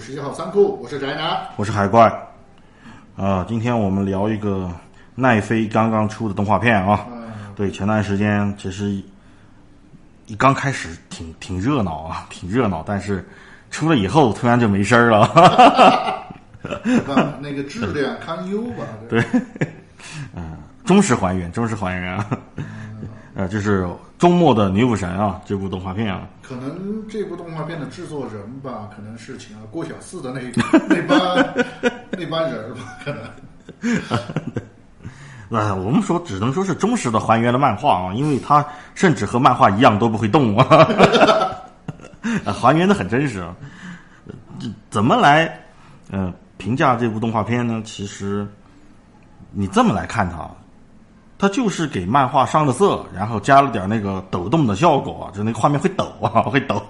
十一号仓库，我是宅男，我是海怪。啊，今天我们聊一个奈飞刚刚出的动画片啊。对，前段时间其实一刚开始挺挺热闹啊，挺热闹，但是出了以后突然就没声儿了。那个质量堪忧吧？对，嗯，忠实还原，忠实还原啊。呃，就是周末的女武神啊，这部动画片啊，可能这部动画片的制作人吧，可能是请了郭小四的那 那帮 那帮人吧，可能。那 我们说只能说是忠实的还原了漫画啊，因为它甚至和漫画一样都不会动啊，还原的很真实。这怎么来呃评价这部动画片呢？其实你这么来看它。它就是给漫画上了色，然后加了点那个抖动的效果，就那个画面会抖啊，会抖。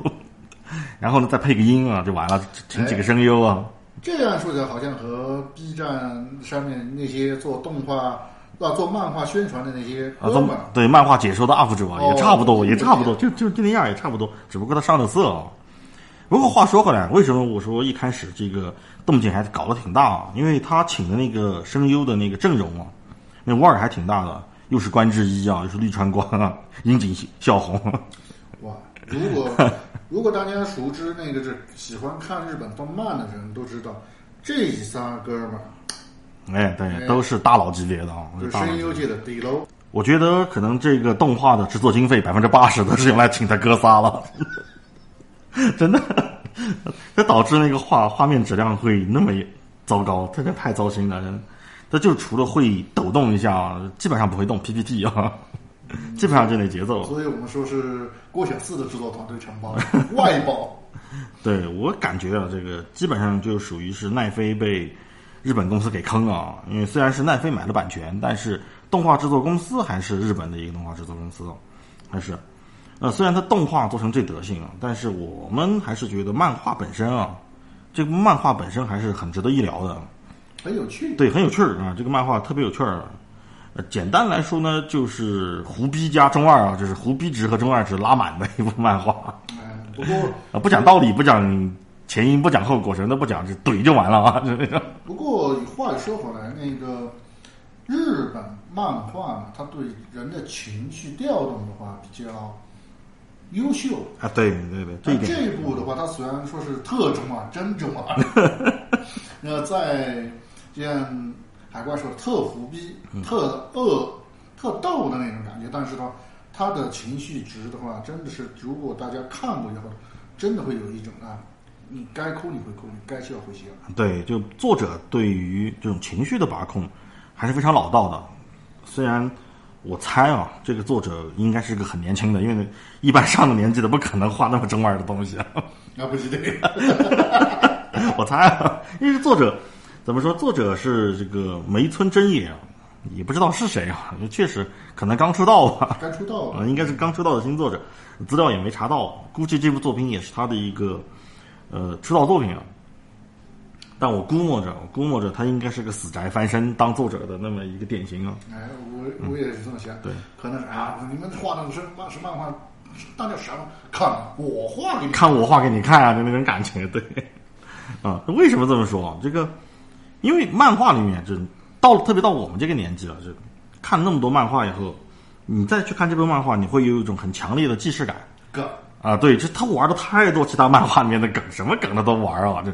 然后呢，再配个音啊，就完了，请几个声优啊。这样说起来，好像和 B 站上面那些做动画啊、做漫画宣传的那些哥们对漫画解说的 UP 主啊，也差不多，也差不多，就就就那样，也差不多。只不过他上了色啊。不过话说回来，为什么我说一开始这个动静还搞得挺大？啊？因为他请的那个声优的那个阵容啊。那腕儿还挺大的，又是关之一啊，又是绿川光啊，樱井孝宏。哇！如果 如果大家熟知那个是喜欢看日本动漫的人都知道，这仨哥们儿，哎，对，都是大佬级别的啊，就声优界的底楼。我觉得可能这个动画的制作经费百分之八十都是用来请他哥仨了，真的，这导致那个画画面质量会那么糟糕，真的太糟心了，真的。它就除了会抖动一下，基本上不会动 PPT 啊，基本上这类节奏。所以我们说是郭小四的制作团队承包 外包。对我感觉啊，这个基本上就属于是奈飞被日本公司给坑啊。因为虽然是奈飞买了版权，但是动画制作公司还是日本的一个动画制作公司，还是呃，虽然它动画做成这德行啊，但是我们还是觉得漫画本身啊，这部漫画本身还是很值得一聊的。很有趣，对，很有趣儿啊！这个漫画特别有趣儿。呃，简单来说呢，就是胡逼加中二啊，就是胡逼值和中二值拉满的一部漫画。不过啊，不讲道理，不讲前因，不讲后果，什么都不讲，就怼就完了啊！就那种。不过话又说回来，那个日本漫画呢，它对人的情绪调动的话比较优秀啊。对对对，这一点。这一部的话，它虽然说是特中二，真中二。那在。像海怪说的特胡逼、特恶、特逗的那种感觉，但是呢，他的情绪值的话，真的是如果大家看过以后，真的会有一种啊，你该哭你会哭，你该笑会笑。对，就作者对于这种情绪的把控还是非常老道的。虽然我猜啊，这个作者应该是个很年轻的，因为一般上了年纪的不可能画那么中二的东西。那不是这个，我猜啊，因为作者。怎么说？作者是这个梅村真也啊，也不知道是谁啊。确实可能刚出道吧，刚出道啊，应该是刚出道的新作者，资料也没查到。估计这部作品也是他的一个呃出道作品啊。但我估摸着，我估摸着他应该是个死宅翻身当作者的那么一个典型啊。哎，我我也是这么想。对，可能是啊，你们画的是漫是漫画，大家想看我画给你看，我画给你看啊，就那种感觉。对，啊，为什么这么说？这个。因为漫画里面，就到了特别到我们这个年纪了，就看那么多漫画以后，你再去看这部漫画，你会有一种很强烈的既视感。梗啊，对，就他玩的太多其他漫画里面的梗，什么梗他都玩啊。这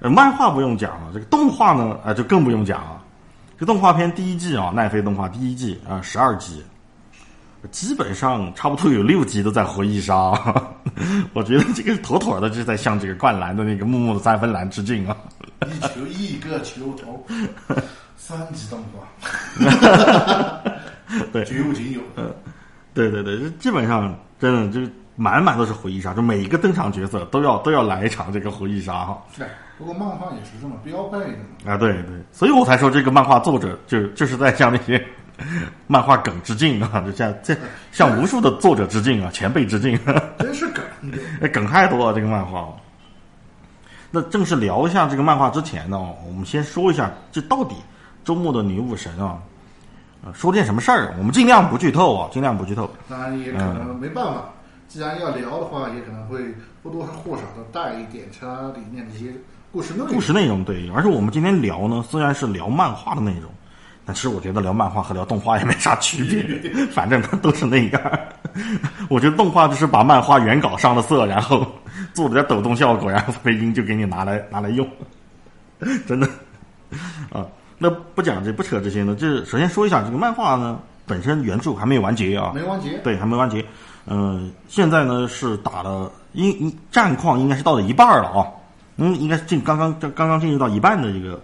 呃，漫画不用讲了，这个动画呢，啊，就更不用讲了。这动画片第一季啊，奈飞动画第一季啊，十二集，基本上差不多有六集都在回忆杀。我觉得这个妥妥的就是在向这个灌篮的那个木木的三分篮致敬啊。一球一个球头，三级动画，对，绝无仅有。嗯，对对对，基本上真的就是满满都是回忆杀，就每一个登场角色都要都要来一场这个回忆杀哈。对，不过漫画也是这么标配的啊。对对，所以我才说这个漫画作者就就是在向那些 漫画梗致敬啊，就像这向无数的作者致敬啊，前辈致敬。真是梗，梗太多了这个漫画。那正式聊一下这个漫画之前呢，我们先说一下这到底周末的女武神啊，呃，说件什么事儿？我们尽量不剧透啊，尽量不剧透。当然也可能没办法，既然要聊的话，也可能会或多或少的带一点它里面的一些故事内容。故事内容对，而且我们今天聊呢，虽然是聊漫画的内容，但其实我觉得聊漫画和聊动画也没啥区别，反正它都是那样。我觉得动画就是把漫画原稿上了色，然后做了点抖动效果，然后配音就给你拿来拿来用，真的啊。那不讲这不扯这些呢，就是首先说一下这个漫画呢，本身原著还没有完结啊，没完结，对，还没完结。嗯，现在呢是打了，应战况应该是到了一半了啊，嗯，应该是进刚刚刚刚进入到一半的这个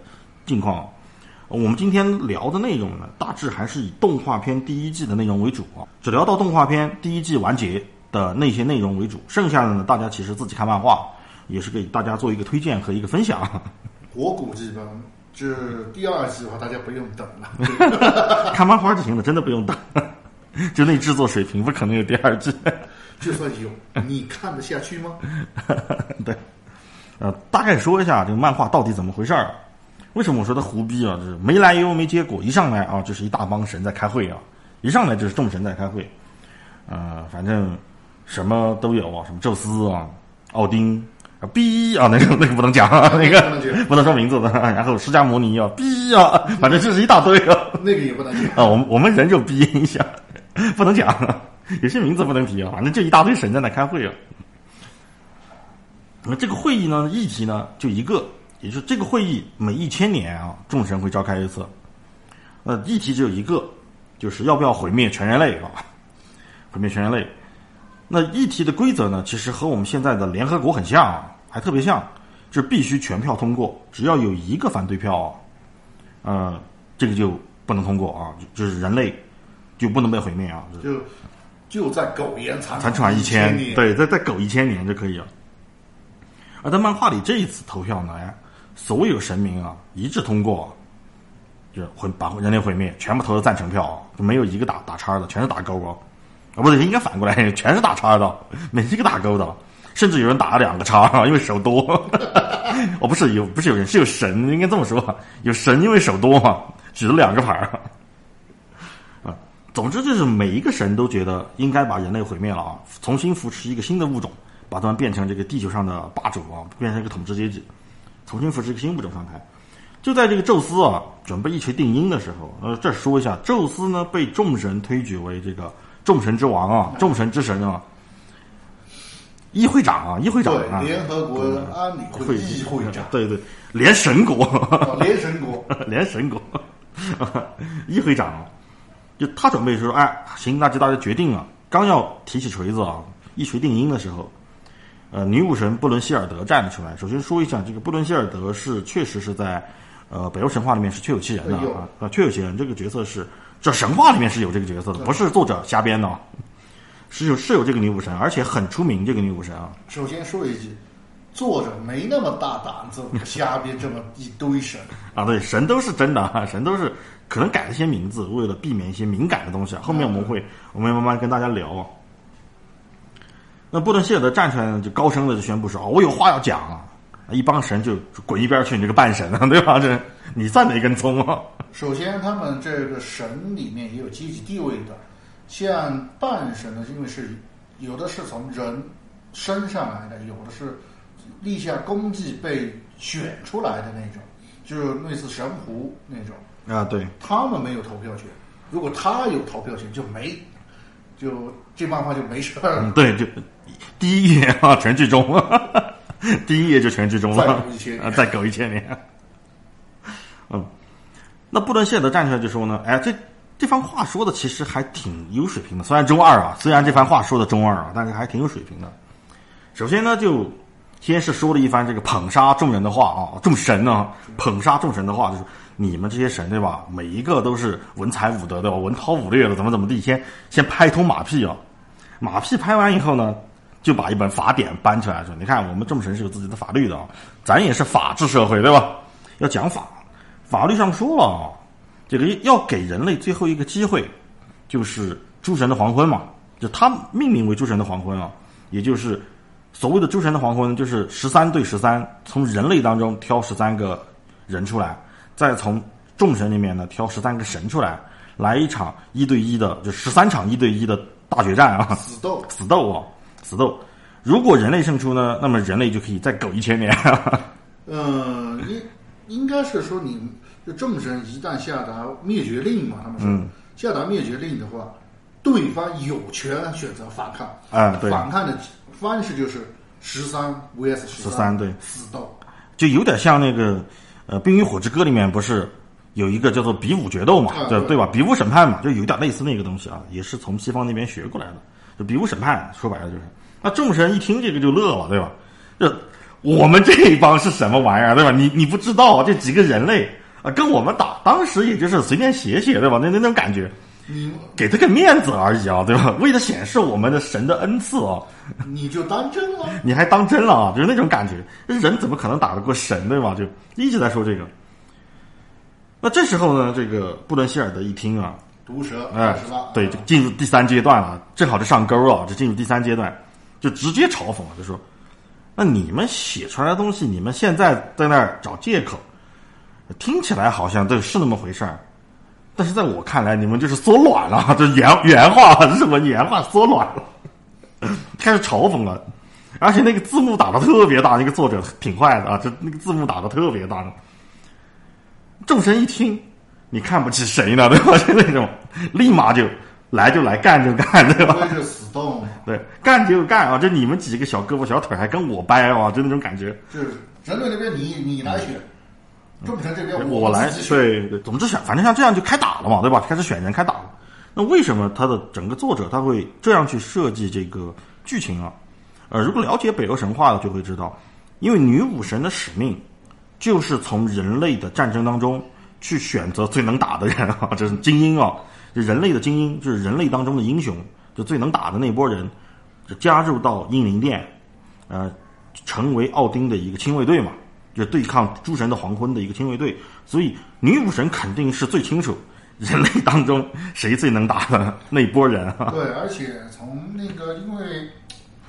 境况。我们今天聊的内容呢，大致还是以动画片第一季的内容为主啊，只聊到动画片第一季完结的那些内容为主，剩下的呢，大家其实自己看漫画，也是给大家做一个推荐和一个分享。我估计吧。这第二季的话，大家不用等了，看漫画就行了，真的不用等。就那制作水平，不可能有第二季。就算有，你看得下去吗？对，呃，大概说一下这个漫画到底怎么回事儿。为什么我说他胡逼啊？就是没来由没结果，一上来啊就是一大帮神在开会啊，一上来就是众神在开会。呃，反正什么都有啊，什么宙斯啊，奥丁啊。逼啊，那个 那个不能讲，那个不能说名字的。然后释迦牟尼啊，逼啊，反正就是一大堆啊。那个也不能讲啊，我们我们人就逼一下，不能讲，有些名字不能提啊。反正就一大堆神在那开会啊。那这个会议呢，议题呢就一个，也就是这个会议每一千年啊，众神会召开一次。呃，议题只有一个，就是要不要毁灭全人类啊？毁灭全人类。那议题的规则呢，其实和我们现在的联合国很像。啊还特别像，就是必须全票通过，只要有一个反对票，呃，这个就不能通过啊，就是人类就不能被毁灭啊。就就在苟延残残喘一千年，对，再再苟一千年就可以了。而在漫画里这一次投票呢，哎，所有神明啊一致通过，就是毁把人类毁灭，全部投了赞成票，就没有一个打打叉的，全是打勾啊，啊，不是，应该反过来，全是打叉的，没一个打勾的。甚至有人打了两个叉，因为手多。哦，不是有，不是有人，是有神，应该这么说，有神，因为手多嘛，举了两个牌儿。啊，总之就是每一个神都觉得应该把人类毁灭了啊，重新扶持一个新的物种，把他们变成这个地球上的霸主啊，变成一个统治阶级，重新扶持一个新物种上台。就在这个宙斯啊准备一锤定音的时候，呃，这说一下，宙斯呢被众神推举为这个众神之王啊，众神之神啊。议会长啊，议会长啊，联合国安理会议会长，对对，联神国，联神国，联神国，议会长，就他准备说，哎，行，那就大家决定了。刚要提起锤子啊，一锤定音的时候，呃，女武神布伦希尔德站了出来。首先说一下，这个布伦希尔德是确实是在呃北欧神话里面是确有其人的啊，啊，确有其人，这个角色是这神话里面是有这个角色的，不是作者瞎编的。是有是有这个女武神，而且很出名。这个女武神啊，首先说一句，作者没那么大胆子 瞎编这么一堆神啊。对，神都是真的啊，神都是可能改了些名字，为了避免一些敏感的东西啊。后面我们会我们慢慢跟大家聊。那布伦希尔德站出来呢就高声的就宣布说：“我有话要讲啊！”一帮神就滚一边去，你这个半神啊，对吧？这你算哪根葱啊？首先，他们这个神里面也有阶级地位的。像半神呢，因为是有的是从人升上来的，有的是立下功绩被选出来的那种，就是类似神狐那种啊。对，他们没有投票权。如果他有投票权，就没就这漫画就没事儿。对，就第一页啊，全剧终，第一页就全剧终了。啊，再苟一千年。嗯，那布伦谢德站出来就说呢，哎，这。这番话说的其实还挺有水平的，虽然中二啊，虽然这番话说的中二啊，但是还挺有水平的。首先呢，就先是说了一番这个捧杀众人的话啊，众神呢捧杀众神的话，就是你们这些神对吧？每一个都是文才武德的，文韬武略的，怎么怎么地，先先拍通马屁啊。马屁拍完以后呢，就把一本法典搬出来说：“你看，我们众神是有自己的法律的啊，咱也是法治社会对吧？要讲法，法律上说了啊。”这个要给人类最后一个机会，就是诸神的黄昏嘛，就他命名为诸神的黄昏啊，也就是所谓的诸神的黄昏，就是十三对十三，从人类当中挑十三个人出来，再从众神里面呢挑十三个神出来，来一场一对一的，就十三场一对一的大决战啊，死斗，死斗啊，死斗。如果人类胜出呢，那么人类就可以再苟一千年。嗯，应应该是说你就众神一旦下达灭绝令嘛，他们说、嗯下达灭绝令的话，对方有权选择反抗。啊，对，反抗的方式就是十三 vs 十13对死斗。就有点像那个呃《冰与火之歌》里面不是有一个叫做比武决斗嘛，对对吧？比武审判嘛，就有点类似那个东西啊，也是从西方那边学过来的。就比武审判，说白了就是，那众神一听这个就乐了，对吧？这我们这一帮是什么玩意儿，对吧？你你不知道这几个人类啊，跟我们打，当时也就是随便写写，对吧？那那种感觉，你给他个面子而已啊，对吧？为了显示我们的神的恩赐啊，你就当真了？你还当真了啊？就是那种感觉，人怎么可能打得过神，对吧？就一直在说这个。那这时候呢，这个布伦希尔德一听啊，毒蛇哎对，就进入第三阶段了，正好就上钩了，就进入第三阶段，就直接嘲讽了，就说：“那你们写出来的东西，你们现在在那儿找借口，听起来好像对是那么回事儿，但是在我看来，你们就是缩卵了，这原原话，日文原话缩卵了，开始嘲讽了，而且那个字幕打的特别大，那个作者挺坏的啊，这那个字幕打的特别大。众神一听，你看不起谁呢？对吧？就那种，立马就来就来，干就干，对吧？规是死动，对，干就干啊！就你们几个小胳膊小腿还跟我掰啊，就那种感觉。就是人类那边你你来选，众神这边嗯我来选。对对，总之选，反正像这样就开打了嘛，对吧？开始选人开打了。那为什么他的整个作者他会这样去设计这个剧情啊？呃，如果了解北欧神话的就会知道，因为女武神的使命就是从人类的战争当中去选择最能打的人啊，这是精英啊，这人类的精英就是人类当中的英雄，就最能打的那波人，就加入到英灵殿，呃，成为奥丁的一个亲卫队嘛。就对抗诸神的黄昏的一个亲卫队，所以女武神肯定是最清楚人类当中谁最能打的那波人啊。对，而且从那个，因为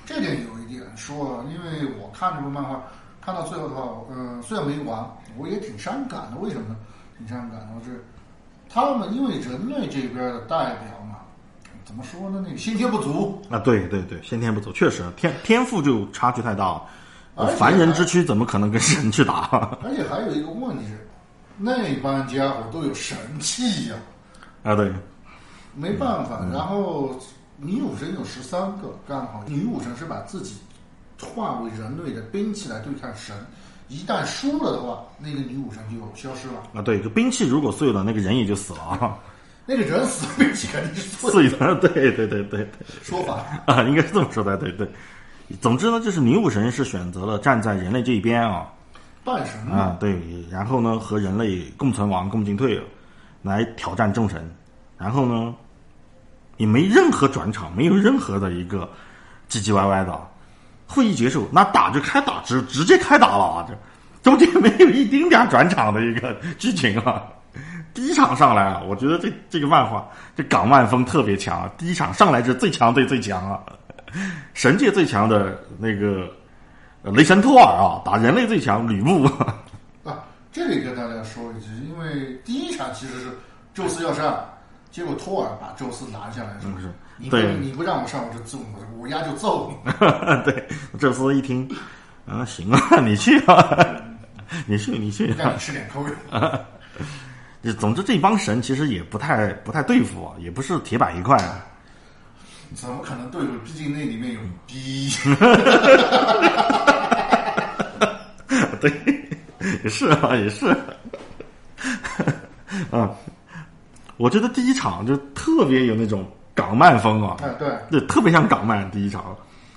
这点有一点说，因为我看这部漫画看到最后的话，嗯、虽然没完，我也挺伤感的。为什么呢？挺伤感的，是他们因为人类这边的代表嘛，怎么说呢？那个先天不足，啊，对对对，先天不足，确实天天赋就差距太大了。凡人之躯怎么可能跟神去打？而且还有一个问题是，那帮家伙都有神器呀、啊，对，没办法。嗯然后女武神有十三个，刚好女武神是把自己化为人类的兵器来对抗神。一旦输了的话，那个女武神就消失了。啊对，这兵器如果碎了，那个人也就死了啊，那个人死了，兵器肯定是 碎碎的，对对对对对。说法。啊，应该是这么说的，对对。总之呢，就是女武神是选择了站在人类这一边啊，半神，啊，对，然后呢，和人类共存亡、共进退，来挑战众神，然后呢，也没任何转场，没有任何的一个唧唧歪歪的，会议结束，那打就开打，直直接开打了啊，这中间没有一丁点儿转场的一个剧情啊。第一场上来啊，我觉得这这个漫画这港漫风特别强啊，第一场上来是最强对最强啊，神界最强的那个呃雷神托尔啊，打人类最强吕布。啊，这里跟大家说一句，因为第一场其实是宙斯要上，结果托尔把宙斯拿下来说：“是你你不让我上，我就揍我，我丫就揍你。对，宙斯一听，啊，行啊，你去啊，你去，你去、让你吃点亏。就总之，这帮神其实也不太不太对付啊，也不是铁板一块啊。怎么可能对付？毕竟那里面有逼。对，也是啊，也是。啊，我觉得第一场就特别有那种港漫风啊，哎，对，对，特别像港漫第一场，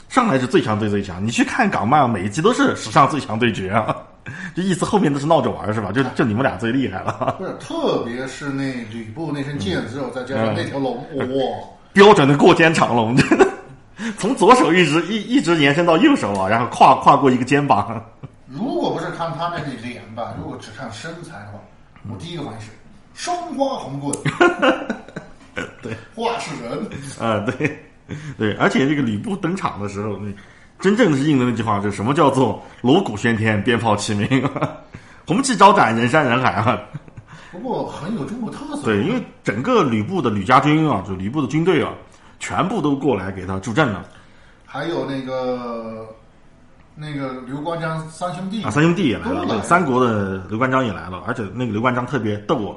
上来是最强对最强。你去看港漫，每一集都是史上最强对决啊，就意思后面都是闹着玩是吧？就就你们俩最厉害了，不是，特别是那吕布那身剑之后，再加上那条龙，哇！标准的过肩长龙，真的，从左手一直一一直延伸到右手啊，然后跨跨过一个肩膀。如果不是看他那个脸吧，如果只看身材的话，我第一个反应是双花红棍。对，话是人。啊，对，对，而且这个吕布登场的时候，那真正是应了那句话，就是什么叫做锣鼓喧天，鞭炮齐鸣，红旗招展，人山人海啊！不过很有中国特色。对，因为整个吕布的吕家军啊，就吕布的军队啊，全部都过来给他助阵了。还有那个那个刘关张三兄弟啊，三兄弟也来了，三国的刘关张也来了，而且那个刘关张特别逗啊，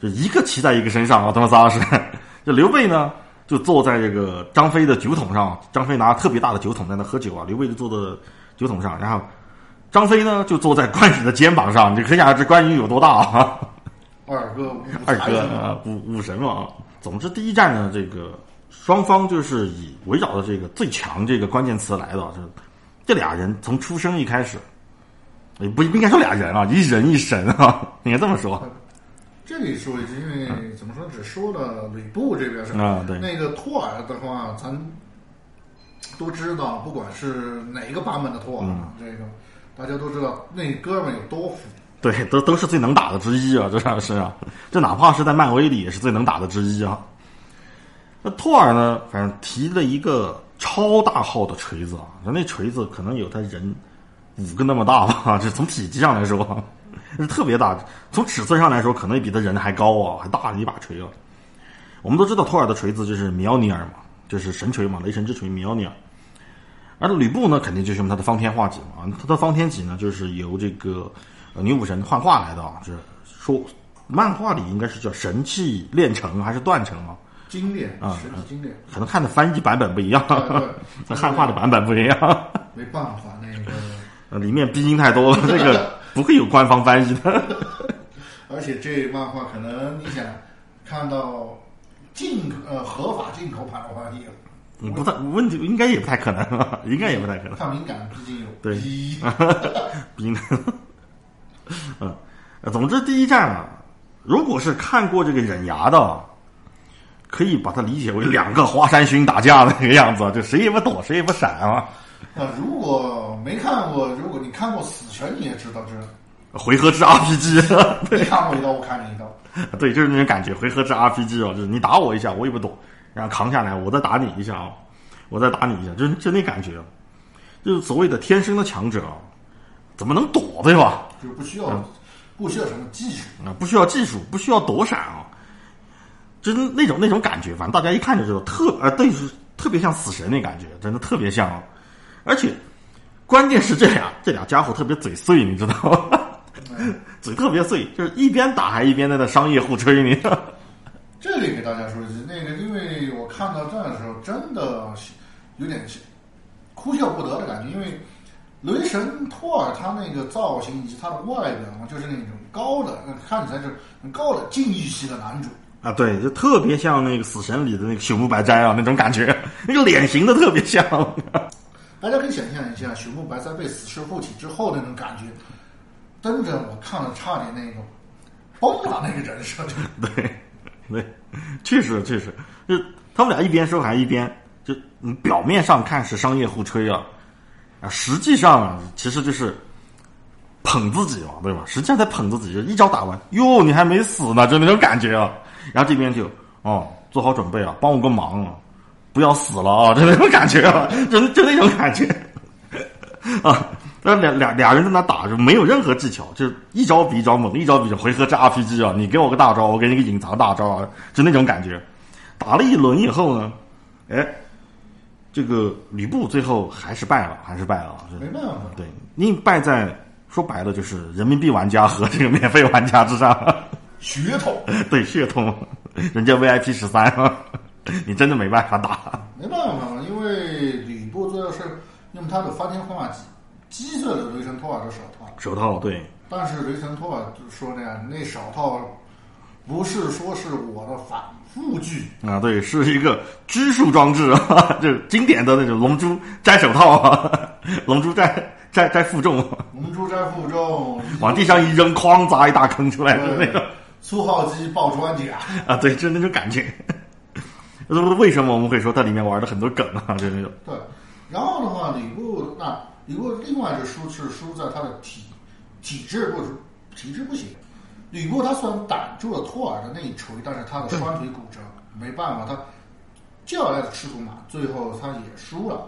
就一个骑在一个身上啊，他们仨是。这刘备呢，就坐在这个张飞的酒桶上，张飞拿特别大的酒桶在那喝酒啊，刘备就坐在酒桶上，然后张飞呢就坐在关羽的肩膀上，你可想而知关羽有多大啊。二哥二哥啊，武武神嘛。总之，第一战呢，这个双方就是以围绕着这个最强这个关键词来的，这这俩人从出生一开始，也不不应该说俩人啊，一人一神啊，应该这么说这里说一句，因为怎么说，只说了吕布这边是吧？啊，对，那个托尔的话，咱都知道，不管是哪个版本的托尔，嗯这个大家都知道，那哥们有多虎。对，都都是最能打的之一啊，这算是啊，这哪怕是在漫威里也是最能打的之一啊。那托尔呢，反正提了一个超大号的锤子啊，那锤子可能有他人五个那么大吧，这从体积上来说是特别大，从尺寸上来说可能比他人还高啊，还大的一把锤啊。我们都知道托尔的锤子就是米奥尼尔嘛，就是神锤嘛，雷神之锤米奥尼尔。而吕布呢，肯定就是用他的方天画戟嘛，他的方天戟呢，就是由这个呃女武神幻化来的啊，就是说漫画里应该是叫神器炼成还是断成啊？精炼啊神器精炼，可能看的翻译版本不一样，那 汉化的版本不一样，没办法，那个呃里面鼻音太多了，这个不会有官方翻译的。而且这漫画可能你想看到进呃合法进口版的话，也嗯不太问题，应该也不太可能啊，应该也不太可能。太敏感，毕竟有对逼。鼻音，嗯，呃总之第一站啊，如果是看过这个忍牙的啊，可以把它理解为两个华山勋打架的那个样子，就谁也不躲，谁也不闪啊。那如果没看过，如果你看过《死神》，你也知道这，回合制 RPG，你看我一刀，我砍你一刀。对，就是那种感觉，回合制 RPG 哦，就是你打我一下，我也不躲，然后扛下来，我再打你一下啊，我再打你一下，就是就那感觉，就是所谓的天生的强者啊，怎么能躲对吧？就是不需要、不需要什么技术，啊，不需要技术，不需要躲闪啊，就是那种那种感觉，反正大家一看就知道，特呃，对，是特别像死神那感觉，真的特别像啊，而且关键是这俩这俩家伙特别嘴碎，你知道吗？嘴特别碎，就是一边打还一边在那商业互吹你。这里给大家说一句，那个因为我看到这儿的时候，真的有点哭笑不得的感觉，因为雷神托尔他那个造型以及他的外表嘛，就是那种高的，看起来是很高的禁欲系的男主。啊，对，就特别像那个死神里的那个朽木白斋啊，那种感觉，那个脸型的特别像。大家可以想象一下，朽木白在被死尸附体之后的那种感觉，真的我看了差点那个崩了那个人设。对，对，确实确实，就他们俩一边说还一边就表面上看是商业互吹啊，啊，实际上其实就是捧自己嘛，对吧？实际上在捧自己，就一招打完，哟，你还没死呢，就那种感觉啊。然后这边就哦，做好准备啊，帮我个忙啊，不要死了啊，就那种感觉啊，就就那种感觉 啊。那俩俩俩人在那打，就没有任何技巧，就是一招比一招猛，一招比一招回合制 RPG 啊！你给我个大招，我给你个隐藏大招啊，就那种感觉。打了一轮以后呢，哎，这个吕布最后还是败了，还是败了啊！没办法，对，你败在说白了就是人民币玩家和这个免费玩家之上，血统 对血统，人家 VIP 十三，你真的没办法打。没办法，因为吕布最后是用他的翻天画戟击碎了雷神托尔的手套，手套对，但是雷神托尔就说呢，那手套不是说是我的反复具，啊，对，是一个拘束装置啊，就是经典的那种龙珠摘手套啊，龙珠摘摘摘负重，龙珠摘负重，往地上一扔，哐砸一大坑出来的那个粗号机爆装甲，啊，对，就是那种感觉。为什么我们会说它里面玩的很多梗啊？就那种对。然后的话，吕布那吕布另外一个输是输在他的体体质不体质不行。吕布他虽然挡住了托尔的那一锤，但是他的双腿骨折，没办法，他就要来吃土马，最后他也输了。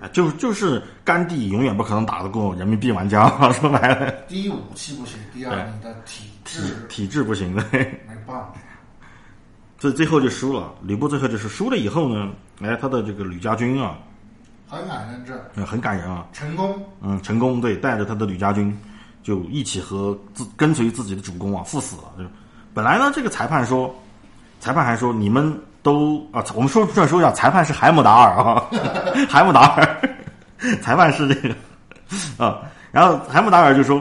啊就就是甘地永远不可能打得过人民币玩家，说白了，第一武器不行，第二你的体体质体质不行的，没办法。所以最后就输了。吕布最后就是输了以后呢，哎，他的这个吕家军啊，很感人这嗯很感人啊。成功，嗯，成功对带着他的吕家军就一起和自跟随自己的主公啊赴死了。就本来呢，这个裁判说，裁判还说你们都啊，我们说顺说一下，裁判是海姆达尔啊，海姆达尔，裁判是这个啊，然后海姆达尔就说。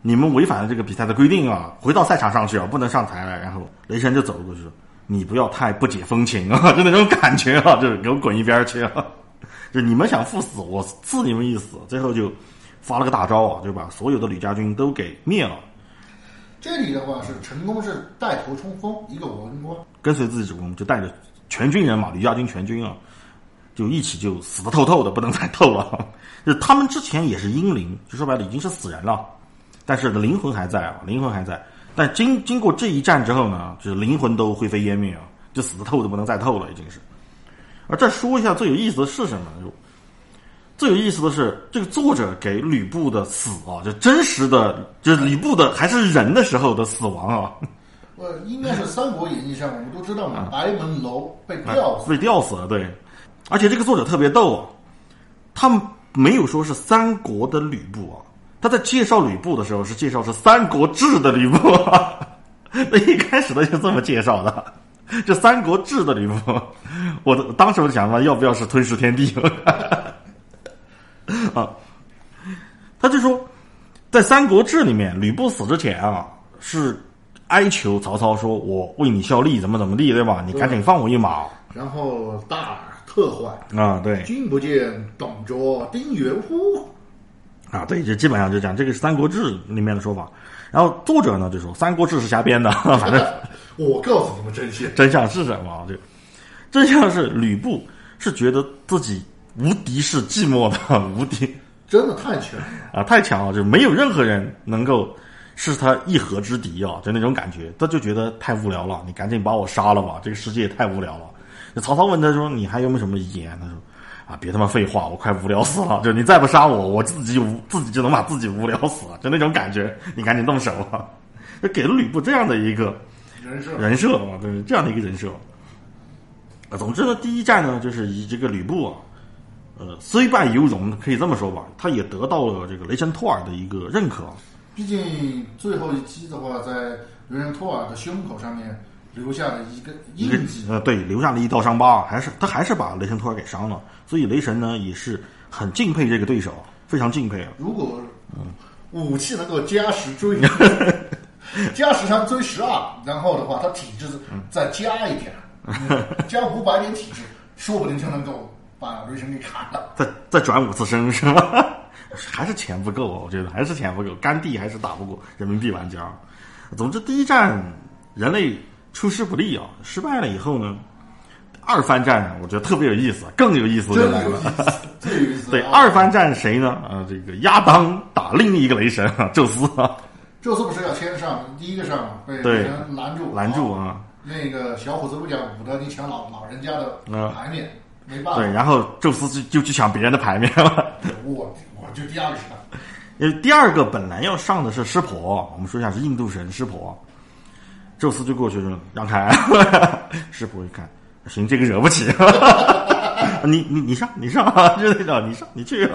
你们违反了这个比赛的规定啊！回到赛场上去啊，不能上台了。然后雷神就走了过去说：“你不要太不解风情啊，就那种感觉啊，就是给我滚一边去啊！就你们想赴死，我赐你们一死。”最后就发了个大招啊，就把所有的吕家军都给灭了。这里的话是成功是带头冲锋，一个文官跟随自己主公，就带着全军人马，吕家军全军啊，就一起就死的透透的，不能再透了。就他们之前也是英灵，就说白了已经是死人了。但是灵魂还在啊，灵魂还在。但经经过这一战之后呢，就是灵魂都灰飞烟灭啊，就死的透都不能再透了，已经是。而再说一下最有意思的是什么？就最有意思的是这个作者给吕布的死啊，就真实的，就是吕布的还是人的时候的死亡啊。呃，应该是《三国演义》上我们都知道嘛，白门楼被吊死，被吊死了，对。而且这个作者特别逗啊，他没有说是三国的吕布啊。他在介绍吕布的时候是介绍是《三国志》的吕布，那一开始他就这么介绍的，这《三国志》的吕布，我当时我就想说，要不要是吞噬天地？啊，他就说，在《三国志》里面，吕布死之前啊，是哀求曹操说：“我为你效力，怎么怎么地，对吧？你赶紧放我一马。”然后大耳特坏啊，对，君不见董卓丁原乎？啊，对，就基本上就讲这个是《三国志》里面的说法，然后作者呢就说《三国志》是瞎编的，反正 我告诉你们真相，真相是什么？就真相是吕布是觉得自己无敌是寂寞的，无敌真的太强啊，太强了，就没有任何人能够是他一合之敌啊，就那种感觉，他就觉得太无聊了，你赶紧把我杀了吧，这个世界也太无聊了。曹操问他说：“你还有没有什么遗言？”他说。啊！别他妈废话，我快无聊死了。就你再不杀我，我自己无自己就能把自己无聊死了，就那种感觉。你赶紧动手啊！就给了吕布这样的一个人设，人设啊，对，这样的一个人设。啊，总之呢，第一战呢，就是以这个吕布啊，呃，虽败犹荣，可以这么说吧，他也得到了这个雷神托尔的一个认可。毕竟最后一击的话，在雷神托尔的胸口上面。留下了一个印记，呃，对，留下了一道伤疤，还是他还是把雷神托尔给伤了，所以雷神呢也是很敬佩这个对手，非常敬佩啊。如果武器能够加十追，加十伤追十二，然后的话他体质再加一点，加五百点体质，说不定就能够把雷神给砍了。再再转五次身是吧？还是钱不够，我觉得还是钱不够，甘地还是打不过人民币玩家。总之，第一站人类。出师不利啊！失败了以后呢，二番战我觉得特别有意思，更有意思就来了。对，二番战谁呢？啊，这个亚当打另一个雷神宙斯。宙斯不是要先上，第一个上被雷神拦住，拦住啊！那个小伙子不讲武德，你抢老老人家的牌面，没办法。对，然后宙斯就就去抢别人的牌面了。我我就第二个上，因为第二个本来要上的是湿婆，我们说一下是印度神湿婆。宙斯就过去说：“让开。”师傅一看，行，这个惹不起。你你你上，你上，就那种，你上，你去。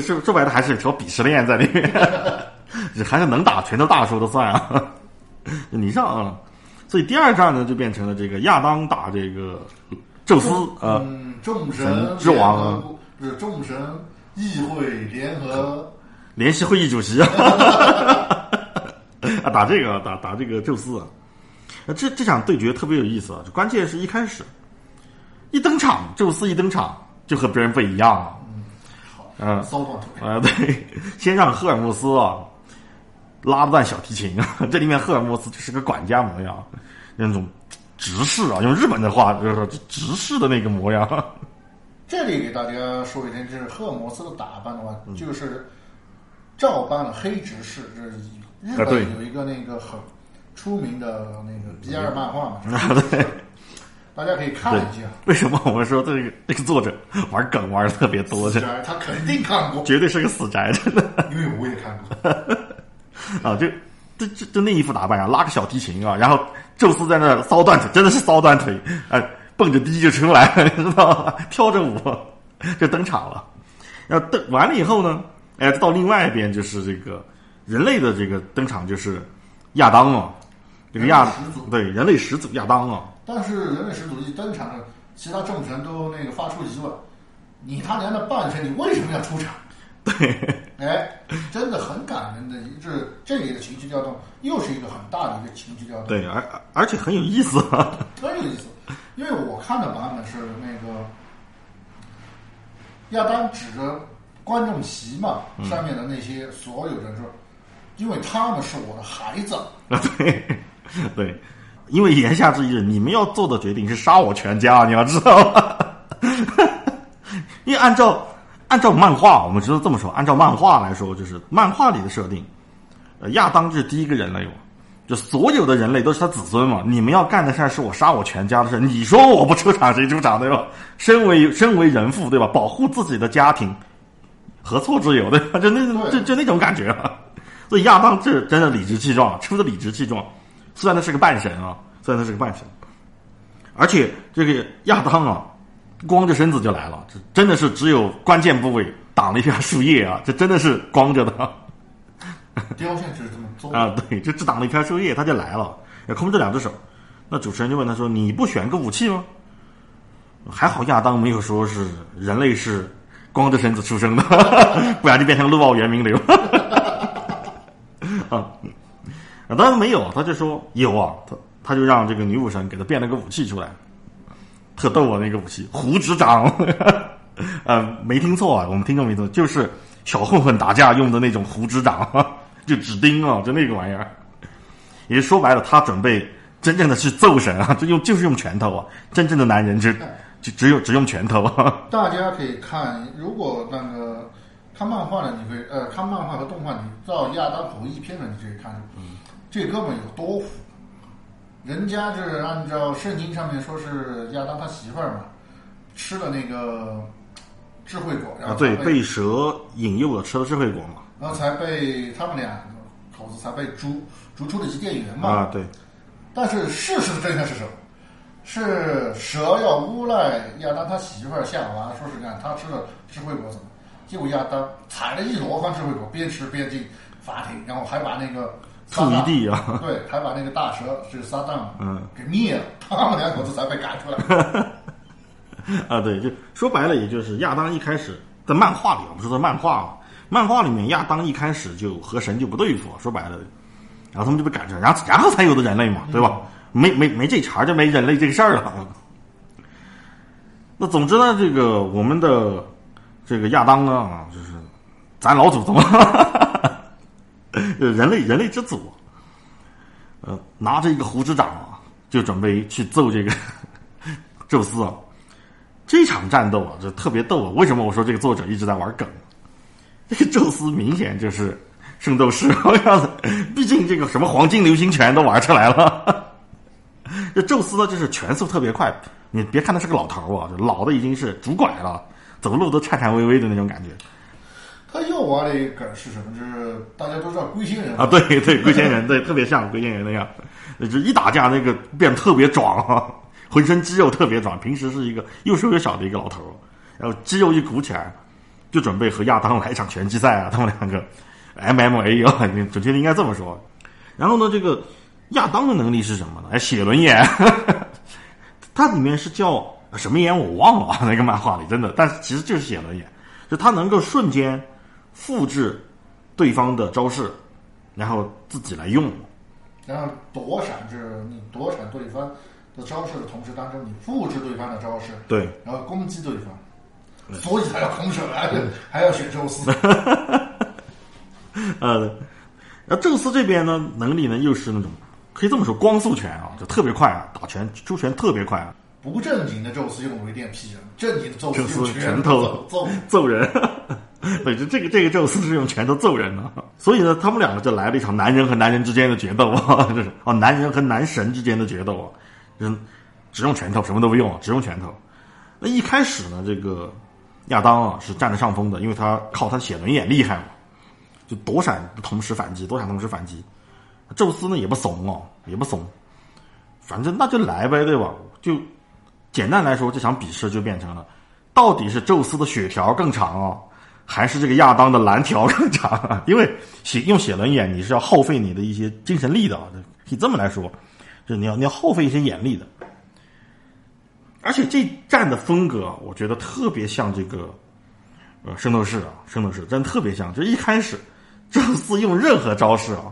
说说白了，还是有条鄙视链在里面，还是能打拳头大说的算啊。你上啊，所以第二战呢，就变成了这个亚当打这个宙斯啊，众神之王，是众神议会联合联席会议主席。啊，打这个，打打这个宙斯啊！这这场对决特别有意思啊！关键是一开始一登场，宙斯一登场就和别人不一样了。嗯，骚动腿啊！对，先让赫尔墨斯啊拉断小提琴，这里面赫尔墨斯就是个管家模样，那种执事啊，用日本的话就是说执事的那个模样。这里给大家说一点，就是赫尔墨斯的打扮的话，就是照搬了黑执事，这是。日本有一个那个很出名的那个 B 二漫画嘛，啊对，大家可以看一下。为什么我们说这个这个作者玩梗玩的特别多？这他肯定看过，绝对是个死宅，真的。因为我也看过。啊，就就就就那一副打扮啊，拉个小提琴啊，然后宙斯在那骚断腿，真的是骚断腿，哎，蹦着迪就出来了，你知道吗？跳着舞，就登场了。然后登完了以后呢，哎，到另外一边就是这个人类的这个登场，就是亚当啊，这个亚始祖对人类始祖亚当啊，但是人类始祖一登场呢，其他政权都那个发出疑问：你他娘的半神，你为什么要出场？对哎，真的很感人的，这这里的情绪调动又是一个很大的一个情绪调动，对，而而且很有意思啊。很有意思。因为我看的版本是那个亚当指着观众席嘛，上面的那些所有人说，因为他们是我的孩子，啊，对，对，因为言下之意，你们要做的决定是杀我全家，你要知道吗？因为按照按照漫画，我们知道这么说，按照漫画来说，就是漫画里的设定，呃，亚当就是第一个人类嘛，就所有的人类都是他子孙嘛。你们要干的事儿是我杀我全家的事，你说我不出场谁出场对吧？身为身为人父对吧？保护自己的家庭，何错之有对吧？就那种就就那种感觉啊。所以亚当这真的理直气壮，出的理直气壮。虽然他是个半神啊，虽然他是个半神，而且这个亚当啊，光着身子就来了，这真的是只有关键部位挡了一片树叶啊，这真的是光着的雕像就是这么做啊，对，就只挡了一片树叶，他就来了，也空着两只手。那主持人就问他说：“你不选个武器吗？”还好亚当没有说是人类是光着身子出生的，不然就变成陆奥原名流。啊，啊，当然没有，他就说有啊，他他就让这个女武神给他变了个武器出来，特逗啊，那个武器胡指掌，呃，没听错啊，我们听众没错，就是小混混打架用的那种胡指掌，就指钉啊，就那个玩意儿。也说白了，他准备真正的去揍神啊，就用就是用拳头啊，真正的男人就就只有只用拳头啊。大家可以看，如果那个看漫画的，你可以呃看漫画和动画，你照亚当回忆篇的，你就可以看嗯，这哥们有多虎。人家就是按照圣经上面说是亚当他媳妇儿嘛，吃了那个智慧果，然啊，后对，被蛇引诱了，吃了智慧果嘛。然后才被他们俩口子才被逐逐出了伊甸园嘛。啊，对，但是事实的真相是什么？是蛇要诬赖亚当他媳妇儿夏娃，说是干他吃了智慧果怎么？结果亚当踩了一箩筐智慧果，边吃边进法庭，然后还把那个撒吐一旦地啊。对，还把那个大蛇是撒旦嗯给灭了，他们两口子才被赶出来。啊，对，就说白了，也就是亚当一开始在漫画里，我们说的漫画嘛，漫画里面亚当一开始就和神就不对付，说白了，然后他们就被赶出来，然后然后才有的人类嘛，对吧？没没没这茬就没人类这个事儿了。那总之呢，这个我们的这个亚当，啊，就是咱老祖宗，人类人类之祖，呃，拿着一个胡子掌啊，就准备去揍这个 宙斯啊。这场战斗啊，就特别逗啊！为什么我说这个作者一直在玩梗？这个宙斯明显就是 圣斗士，我告诉你，毕竟这个什么黄金流星拳都玩出来了。这宙斯呢，就是拳速特别快，你别看他是个老头啊，老的已经是拄拐了，走路都颤颤巍巍的那种感觉他要玩的梗是什么？就是大家都知道龟仙人啊！对对，龟仙人，对，特别像龟仙人那样，就一打架那个变得特别壮啊，浑身肌肉特别壮。平时是一个又瘦又小的一个老头，然后肌肉一鼓起来，就准备和亚当来一场拳击赛啊！他们两个 MMA 啊，准确的应该这么说。然后呢，这个亚当的能力是什么呢？哎，写轮眼，它里面是叫什么眼我忘了啊，那个漫画里真的，但是其实就是写轮眼，就他能够瞬间复制对方的招式，然后自己来用。然后躲闪是你躲闪对方的招式的同时当中，你复制对方的招式，对，然后攻击对方，所以才要空手，还要还要选宙斯。呃，然后宙斯这边呢，能力呢又是那种可以这么说，光速拳啊，就特别快啊，打拳出拳特别快啊，不正经的宙斯用雷电劈人，正经的宙斯用拳头揍揍。揍人。对，就这个这个宙斯是用拳头揍人的，所以呢，他们两个就来了一场男人和男人之间的决斗啊，就是哦，男人和男神之间的决斗啊，就是只用拳头，什么都不用，只用拳头。那一开始呢，这个亚当啊是占着上风的，因为他靠他写轮眼厉害嘛，就躲闪同时反击，躲闪同时反击。宙斯呢也不怂哦，也不怂，反正那就来呗，对吧？就简单来说，这场比试就变成了到底是宙斯的血条更长啊，还是这个亚当的蓝条更长？因为写用写轮眼，你是要耗费你的一些精神力的啊，可以这么来说，就你要你要耗费一些眼力的。而且这战的风格，我觉得特别像这个，呃，圣斗士啊，圣斗士真特别像。就一开始，宙斯用任何招式啊，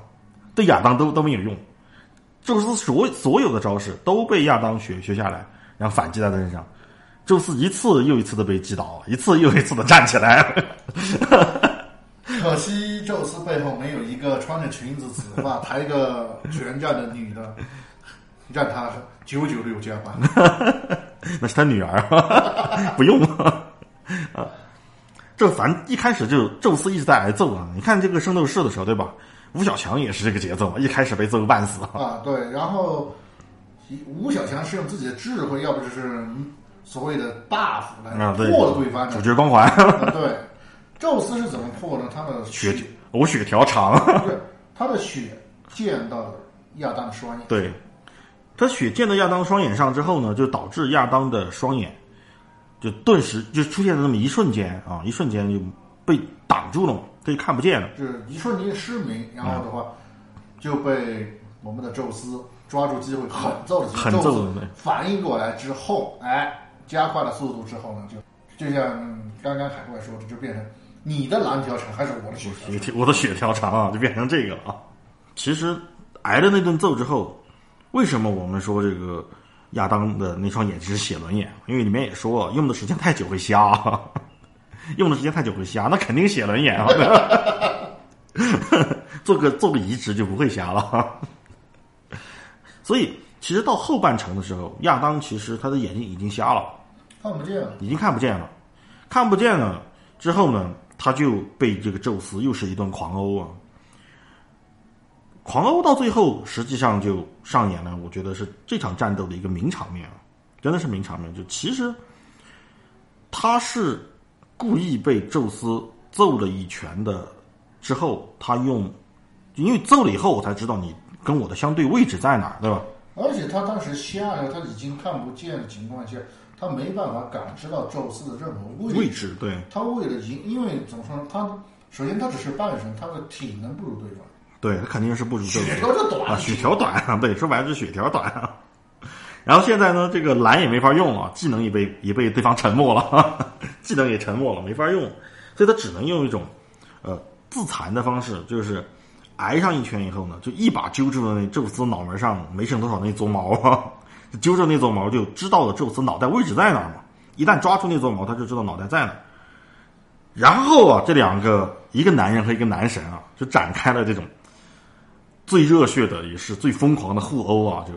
对亚当都都没有用。宙斯所所有的招式都被亚当学学下来，然后反击在他身上。宙斯一次又一次的被击倒，一次又一次的站起来。可惜宙斯背后没有一个穿着裙子、紫发、抬个拳架的女的，让他九九六加班。那是他女儿，不用啊。这反正一开始就宙斯一直在挨揍啊。你看这个圣斗士的时候，对吧？吴小强也是这个节奏，一开始被揍个半死啊。对，然后吴小强是用自己的智慧，要不就是所谓的 buff 来破了对方的主角光环。对，宙斯是怎么破呢？他的血我血条长，对，他的血溅到亚当的双眼。对，他血溅到亚当双眼上之后呢，就导致亚当的双眼就顿时就出现了那么一瞬间啊，一瞬间就被挡住了嘛。可以看不见了，就是一瞬间失明，然后的话就被我们的宙斯抓住机会狠揍了几狠揍了。反应过来之后，哎，加快了速度之后呢，就就像刚刚海怪说的，就变成你的蓝条长还是我的血条？我的血条长啊，就变成这个了啊。其实挨了那顿揍之后，为什么我们说这个亚当的那双眼睛是写轮眼？因为里面也说用的时间太久会瞎。用的时间太久会瞎，那肯定写轮眼啊！做个做个移植就不会瞎了。所以，其实到后半程的时候，亚当其实他的眼睛已经瞎了，看不见了，已经看不见了。看不见了之后呢，他就被这个宙斯又是一顿狂殴啊！狂殴到最后，实际上就上演了，我觉得是这场战斗的一个名场面啊，真的是名场面。就其实他是。故意被宙斯揍了一拳的之后，他用，因为揍了以后，我才知道你跟我的相对位置在哪儿，对吧？而且他当时瞎了，他已经看不见的情况下，他没办法感知到宙斯的任何位置。位置对。他为了赢，因为怎么说呢？他首先他只是半神，他的体能不如对方。对他肯定是不如对方。血条就 短啊，血条短啊，对，说白了是血条短。然后现在呢，这个蓝也没法用了，技能也被也被对方沉默了，技能也沉默了，没法用，所以他只能用一种，呃，自残的方式，就是挨上一拳以后呢，就一把揪住了那宙斯脑门上没剩多少那撮毛啊，揪着那撮毛就知道了宙斯脑袋位置在哪儿嘛。一旦抓住那撮毛，他就知道脑袋在哪。然后啊，这两个一个男人和一个男神啊，就展开了这种最热血的也是最疯狂的互殴啊，就。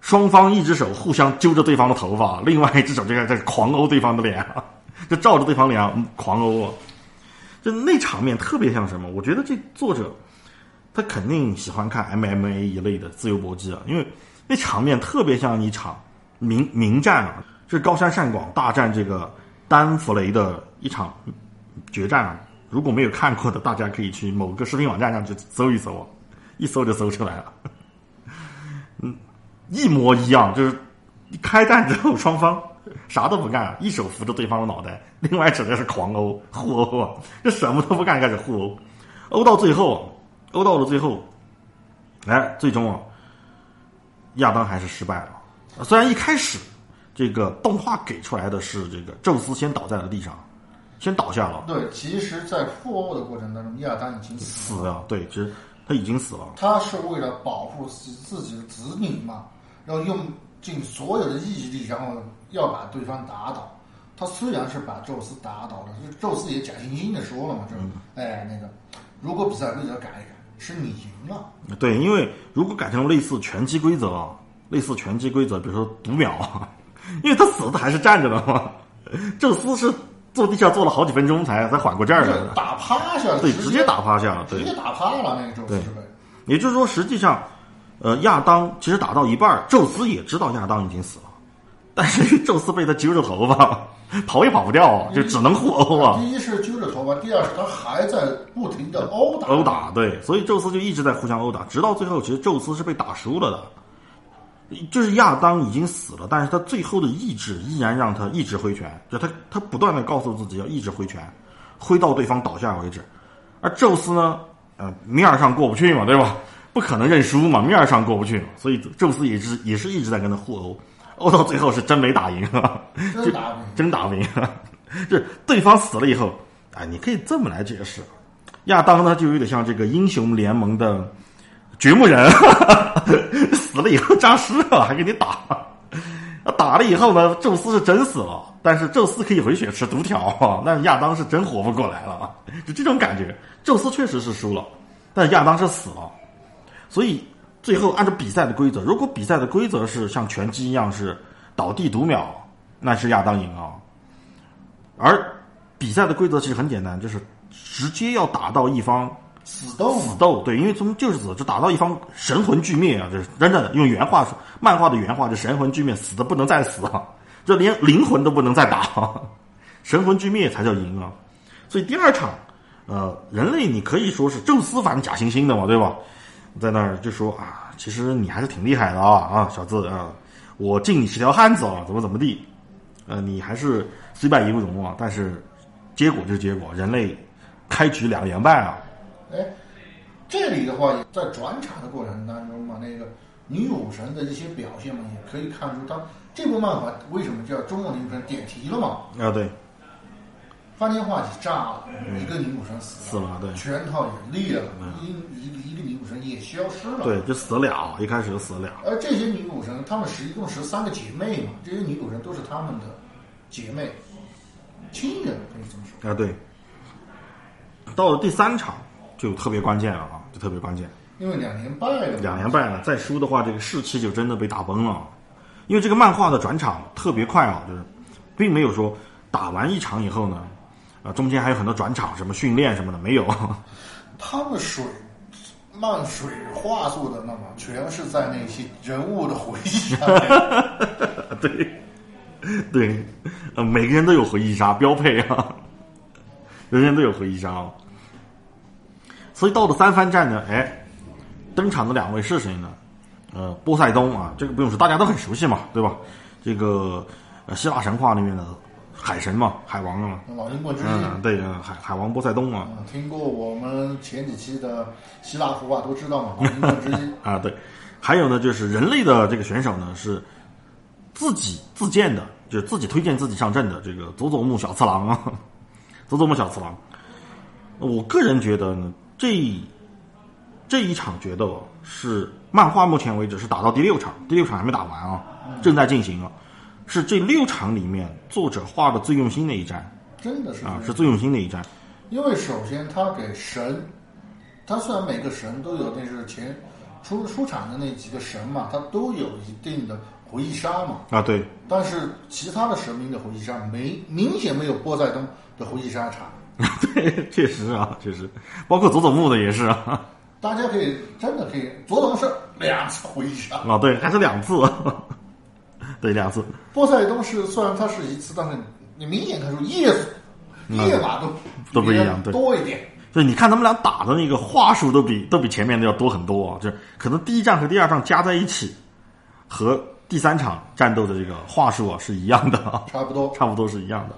双方一只手互相揪着对方的头发，另外一只手就在在狂殴对方的脸啊，就照着对方脸狂殴啊！就那场面特别像什么？我觉得这作者他肯定喜欢看 MMA 一类的自由搏击啊，因为那场面特别像一场名名战啊，就是高山善广大战这个丹弗雷的一场决战啊！如果没有看过的，大家可以去某个视频网站上去搜一搜啊，一搜就搜出来了。嗯。一模一样，就是开战之后，双方啥都不干，一手扶着对方的脑袋，另外指的是狂殴互殴啊，就什么都不干，开始互殴，殴到最后，殴到了最后，哎，最终啊，亚当还是失败了。虽然一开始这个动画给出来的是这个宙斯先倒在了地上，先倒下了。对，其实，在互殴的过程当中，亚当已经死了。对，其实他已经死了。他是为了保护自自己的子女嘛。要用尽所有的毅力，然后要把对方打倒。他虽然是把宙斯打倒了，宙斯也假惺惺的说了嘛，就哎那个，如果比赛规则改一改，是你赢了。对，因为如果改成类似拳击规则，类似拳击规则，比如说读秒，因为他死的还是站着的嘛。宙斯是坐地下坐了好几分钟才才缓过劲儿来的，打趴下了，对，直接打趴下了，直接打趴了那个宙斯。对，也就是说，实际上。呃，亚当其实打到一半，宙斯也知道亚当已经死了，但是宙斯被他揪着头发，跑也跑不掉，就只能互殴啊。第一是揪着头发，第二是他还在不停的殴打。殴打，对，所以宙斯就一直在互相殴打，直到最后，其实宙斯是被打输了的。就是亚当已经死了，但是他最后的意志依然让他一直挥拳，就他他不断的告诉自己要一直挥拳，挥到对方倒下为止。而宙斯呢，呃，面儿上过不去嘛，对吧？不可能认输嘛，面儿上过不去，所以宙斯也是也是一直在跟他互殴，殴到最后是真没打赢，真打不赢。真打不赢。这对方死了以后，哎，你可以这么来解释，亚当呢就有点像这个英雄联盟的掘墓人，死了以后诈尸啊，还给你打。打了以后呢，宙斯是真死了，但是宙斯可以回血吃毒条，但是亚当是真活不过来了啊，就这种感觉。宙斯确实是输了，但亚当是死了，所以最后按照比赛的规则，如果比赛的规则是像拳击一样是倒地读秒，那是亚当赢啊。而比赛的规则其实很简单，就是直接要打到一方死斗，死斗，对，因为从就是死，就打到一方神魂俱灭啊！这真的用原话说，漫画的原话，就神魂俱灭，死的不能再死啊，就连灵魂都不能再打，神魂俱灭才叫赢啊！所以第二场，呃，人类你可以说是宙斯反假惺惺的嘛，对吧？在那儿就说啊，其实你还是挺厉害的啊啊，小子啊，我敬你是条汉子啊，怎么怎么地，呃，你还是虽败犹荣啊，但是结果就是结果，人类开局两连败啊。哎，这里的话，在转场的过程当中嘛，那个女武神的一些表现嘛，也可以看出她这部漫画为什么叫中国女武神点题了嘛？啊，对，翻天化戟炸了，一个女武神死死了，对，全套也裂了，一一个一个女武神也消失了。对，就死了，一开始就死了。而这些女武神，她们是一共十三个姐妹嘛，这些女武神都是她们的姐妹、亲人，可以这么说。啊，对。到了第三场就特别关键了啊，就特别关键。因为两连败了，两连败了，再输的话，这个士气就真的被打崩了。因为这个漫画的转场特别快啊，就是并没有说打完一场以后呢，啊，中间还有很多转场，什么训练什么的没有。他们水漫水画做的那么全是在那些人物的回忆上面。对，对，呃，每个人都有回忆杀标配啊，人人都有回忆杀。所以到了三番战呢，哎，登场的两位是谁呢？呃，波塞冬啊，这个不用说，大家都很熟悉嘛，对吧？这个呃，希腊神话里面的海神嘛，海王啊，老鹰冠之一。嗯，对，呃海海王波塞冬啊，嗯听过我们前几期的希腊图画都知道嘛，老鹰冠之一。啊，对，还有呢，就是人类的这个选手呢是自己自荐的，就是自己推荐自己上阵的这个佐佐木小次郎啊，佐佐木小次郎。我个人觉得呢，这这一场决斗是漫画目前为止是打到第六场，第六场还没打完啊，正在进行啊，是这六场里面作者画的最用心的一战真的是啊，是最用心的一战。因为首先他给神，他虽然每个神都有那是前出出场的那几个神嘛，他都有一定的回忆杀嘛，啊，对，但是其他的神明的回忆杀没明显没有波塞冬的回忆杀长。对，确实啊，确实，包括佐佐木的也是啊，大家可以真的可以，佐藤是两次回忆杀，啊，对，还是两次，对，两次，波塞冬是虽然它是一次，但是你明显看出页页码都都不一样对多一点。就你看他们俩打的那个话术都比都比前面的要多很多啊，就是可能第一仗和第二仗加在一起，和第三场战斗的这个话术啊是一样的啊，差不多，差不多是一样的。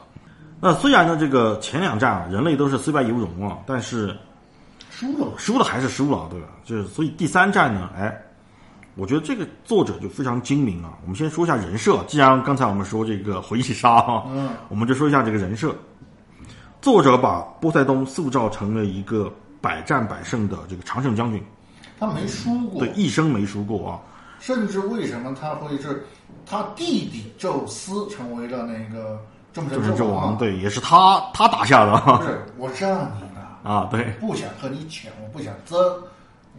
那虽然呢，这个前两战啊，人类都是虽败犹荣啊，但是输了，输了还是输了，对吧？就是所以第三战呢，哎，我觉得这个作者就非常精明啊。我们先说一下人设，既然刚才我们说这个回忆杀哈，嗯，我们就说一下这个人设。作者把波塞冬塑造成了一个百战百胜的这个常胜将军，他没输过对，，一生没输过啊。甚至为什么他会是他弟弟宙斯成为了那个众神就是纣王，对，也是他他打下的啊。不是我让你的，啊，对，不想和你抢，我不想争，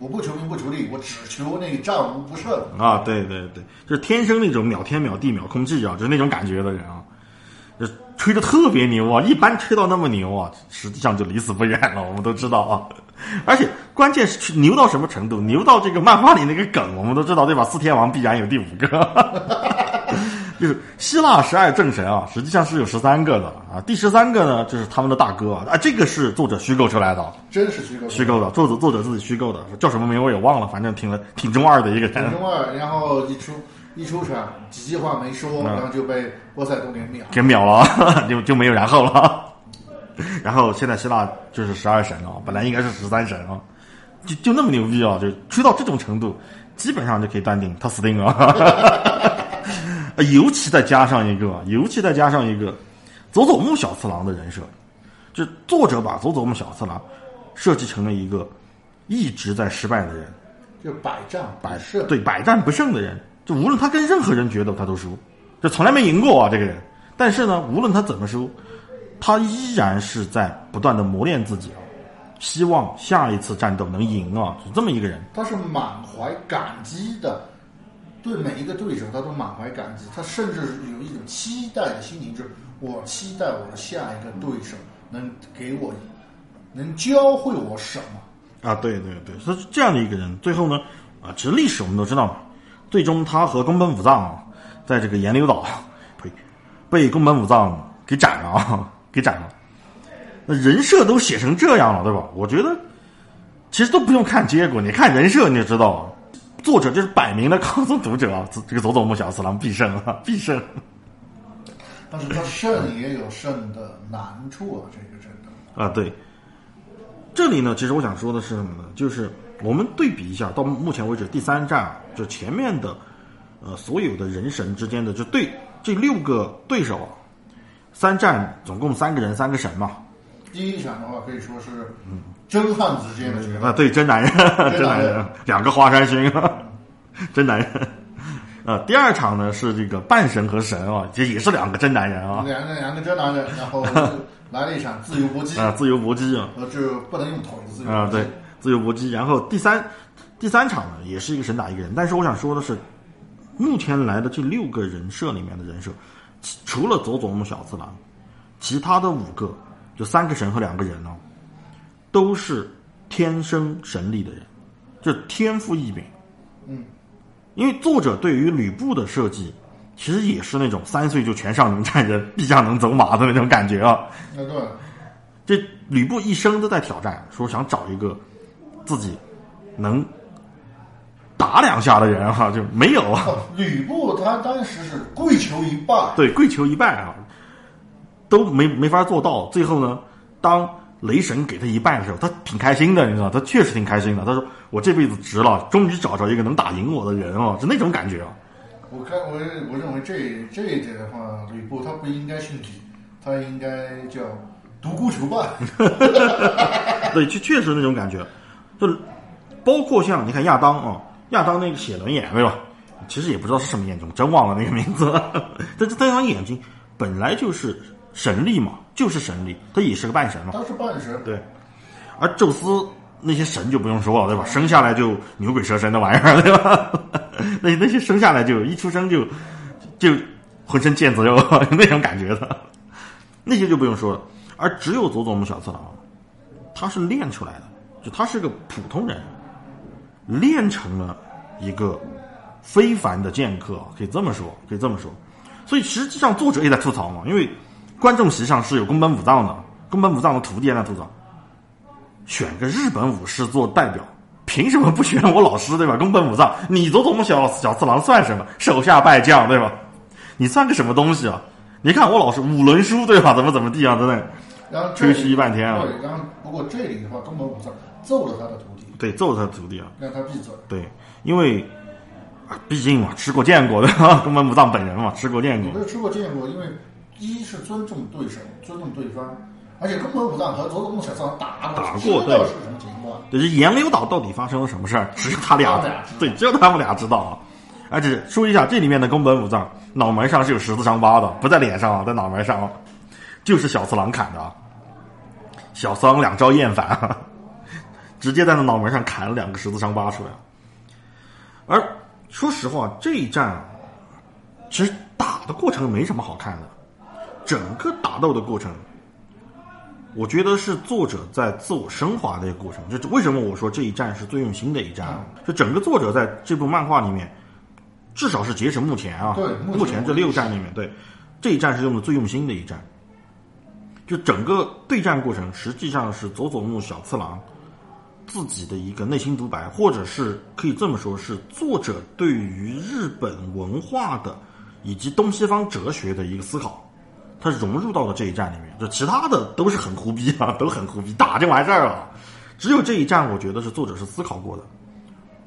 我不求名不求利，我只求那个战无不胜。啊，对对对，就是天生那种秒天秒地秒空气啊，就是那种感觉的人啊，就吹的特别牛啊，一般吹到那么牛啊，实际上就离死不远了，我们都知道啊。而且关键是牛到什么程度？牛到这个漫画里那个梗，我们都知道对吧？四天王必然有第五个，就是希腊十二正神啊，实际上是有十三个的啊。第十三个呢，就是他们的大哥啊，啊，这个是作者虚构出来的。真是虚构的虚构的，作者作者自己虚构的，叫什么名我也忘了，反正挺了挺中二的一个人挺中二，然后一出一出场几句话没说，嗯然后就被波塞冬给秒。给秒了，就就没有然后了。然后现在希腊就是十二神啊，本来应该是十三神啊，就就那么牛逼啊，就吹到这种程度，基本上就可以断定他死定了。尤其再加上一个，尤其再加上一个佐佐木小次郎的人设，就作者把佐佐木小次郎设计成了一个一直在失败的人，就百战百胜，对百战不胜的人，就无论他跟任何人决斗，他都输，就从来没赢过啊这个人。但是呢，无论他怎么输，他依然是在不断的磨练自己啊，希望下一次战斗能赢啊，是这么一个人。他是满怀感激的，对每一个对手他都满怀感激，他甚至有一种期待的心情，就是我期待我的下一个对手能给我，能教会我什么。啊，对对对，他是这样的一个人。最后呢，啊，其实历史我们都知道嘛，最终他和宫本武藏，在这个岩流岛，呸，被宫本武藏给斩了啊，给斩了。那人设都写成这样了，对吧？我觉得其实都不用看结果，你看人设你就知道了。作者就是摆明了告诉读者啊，这 这个佐佐木小次郎必胜啊，必胜。但是他胜也有胜的难处啊，这个真的。啊，对。这里呢，其实我想说的是什么呢？就是我们对比一下，到目前为止第三战啊，就前面的呃所有的人神之间的，就对这六个对手啊，三战总共三个人三个神嘛。第一场的话可以说是真汉子之间的决斗，啊，对，真男人，真男人两个华山勋，真男人。啊，第二场呢是这个半神和神啊，这也是两个真男人啊，两个两个真男人，然后 来了一场自由搏击，啊，自由搏击啊，呃，就不能用腿的自由啊，对，自由搏击。然后第三第三场呢，也是一个神打一个人。但是我想说的是，目前来的这六个人设里面的人设，除了佐佐木小次郎，其他的五个，就三个神和两个人哦，都是天生神力的人，就天赋异禀。嗯，因为作者对于吕布的设计，其实也是那种三岁就全上能战人，臂下能走马的那种感觉啊。那对，这吕布一生都在挑战，说想找一个自己能打两下的人哈、就没有啊。哦吕布他当时是跪求一拜，对，跪求一拜啊，都没没法做到。最后呢，当雷神给他一拜的时候，他挺开心的，你知道，他确实挺开心的。他说：“我这辈子值了，终于找着一个能打赢我的人哦，是那种感觉啊。我看我我认为这这一点的话，吕布他不应该姓吕，他应该叫独孤求败。对，确确实那种感觉，就包括像你看亚当啊，亚当那个写轮眼对吧？其实也不知道是什么眼睛，真忘了那个名字。但这这双眼睛本来就是神力嘛，就是神力，他也是个半神嘛。他是半神，对，而宙斯那些神就不用说了，对吧？生下来就牛鬼蛇神的玩意儿，对吧？那那些生下来就一出生就就浑身腱子肉 那种感觉的，那些就不用说了。而只有佐佐木小次郎，他是练出来的，就他是个普通人，练成了一个非凡的剑客，可以这么说，可以这么说。所以实际上作者也在吐槽嘛，因为观众席上是有宫本武藏的，宫本武藏的徒弟也在吐槽，选个日本武士做代表，凭什么不选我老师对吧？宫本武藏，你佐佐木小小次郎算什么？手下败将对吧？你算个什么东西啊？你看我老师五轮书对吧？怎么怎么地啊？真的，然后吹嘘半天啊！对，然后不过这里的话，宫本武藏揍了他的徒弟，对，揍了他的徒弟啊！让他闭嘴。对，因为啊，毕竟嘛，吃过见过的 宫本武藏本人嘛，吃过见过你没。有吃过见过，因为一是尊重对手，尊重对方，而且宫本武藏和佐佐木小次郎打过，打过对是什么情况。对，这岩流岛到底发生了什么事儿？只有他俩对，只有他们俩知道啊。而且说一下，这里面的宫本武藏脑门上是有十字伤疤的，不在脸上啊，在脑门上啊，就是小次郎砍的啊。小次郎两招厌烦啊，直接在那脑门上砍了两个十字伤疤出来。而说实话，这一战啊其实打的过程没什么好看的，整个打斗的过程我觉得是作者在自我升华的一个过程。就是为什么我说这一战是最用心的一战啊？就整个作者在这部漫画里面，至少是截止目前啊，对目前目前这六战里面，对这一战是用的最用心的一战。就整个对战过程，实际上是佐佐木小次郎自己的一个内心独白，或者是可以这么说，是作者对于日本文化的以及东西方哲学的一个思考，他融入到了这一战里面。就其他的都是很胡逼啊，都很胡逼，打就完事儿了。只有这一战，我觉得是作者是思考过的。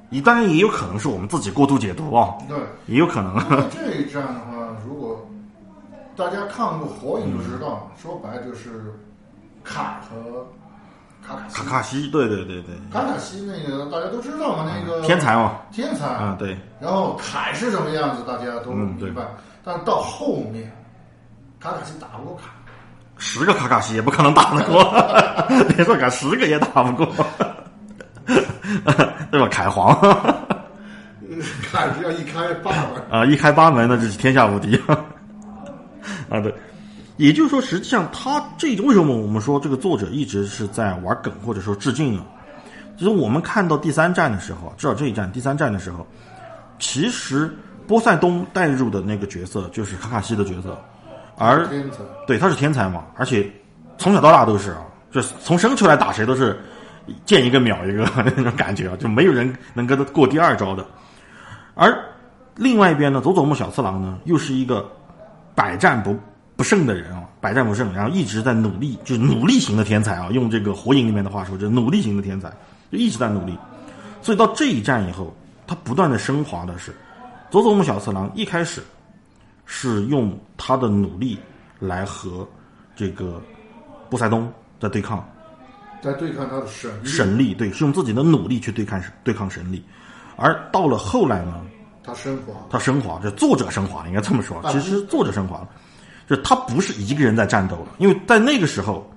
你当然也有可能是我们自己过度解读啊，对，也有可能。这一战的话，如果大家看过《火影》就知道，说白就是凯和卡卡西。卡卡西，对对对对，卡卡西那个大家都知道嘛，那个天才嘛，天才啊对。然后凯是什么样子，大家都明白。但是到后面，卡卡西打不过卡，十个卡卡西也不可能打得过，别说卡十个也打不过，对吧？凯皇 凯只要一开八门，啊，一开八门那就是天下无敌啊！对，也就是说，实际上他这为什么我们说这个作者一直是在玩梗或者说致敬啊？其实我们看到第三站的时候，至少这一站第三站的时候，其实波塞冬带入的那个角色就是卡卡西的角色，而对，他是天才嘛，而且从小到大都是啊，就是从生出来打谁都是见一个秒一个 那种感觉啊，就没有人能跟他过第二招的。而另外一边呢，佐佐木小次郎呢，又是一个百战不不胜的人啊，百战不胜，然后一直在努力，就是努力型的天才啊，用这个火影里面的话说，就是努力型的天才，就一直在努力。所以到这一战以后，他不断的升华的是，佐佐木小次郎一开始是用他的努力来和这个波塞冬在对抗，在对抗他的神力，神力对，是用自己的努力去对抗对抗神力，而到了后来呢，他升华，他升华，这作者升华了，应该这么说。啊。其实作者升华了，就他不是一个人在战斗了，因为在那个时候，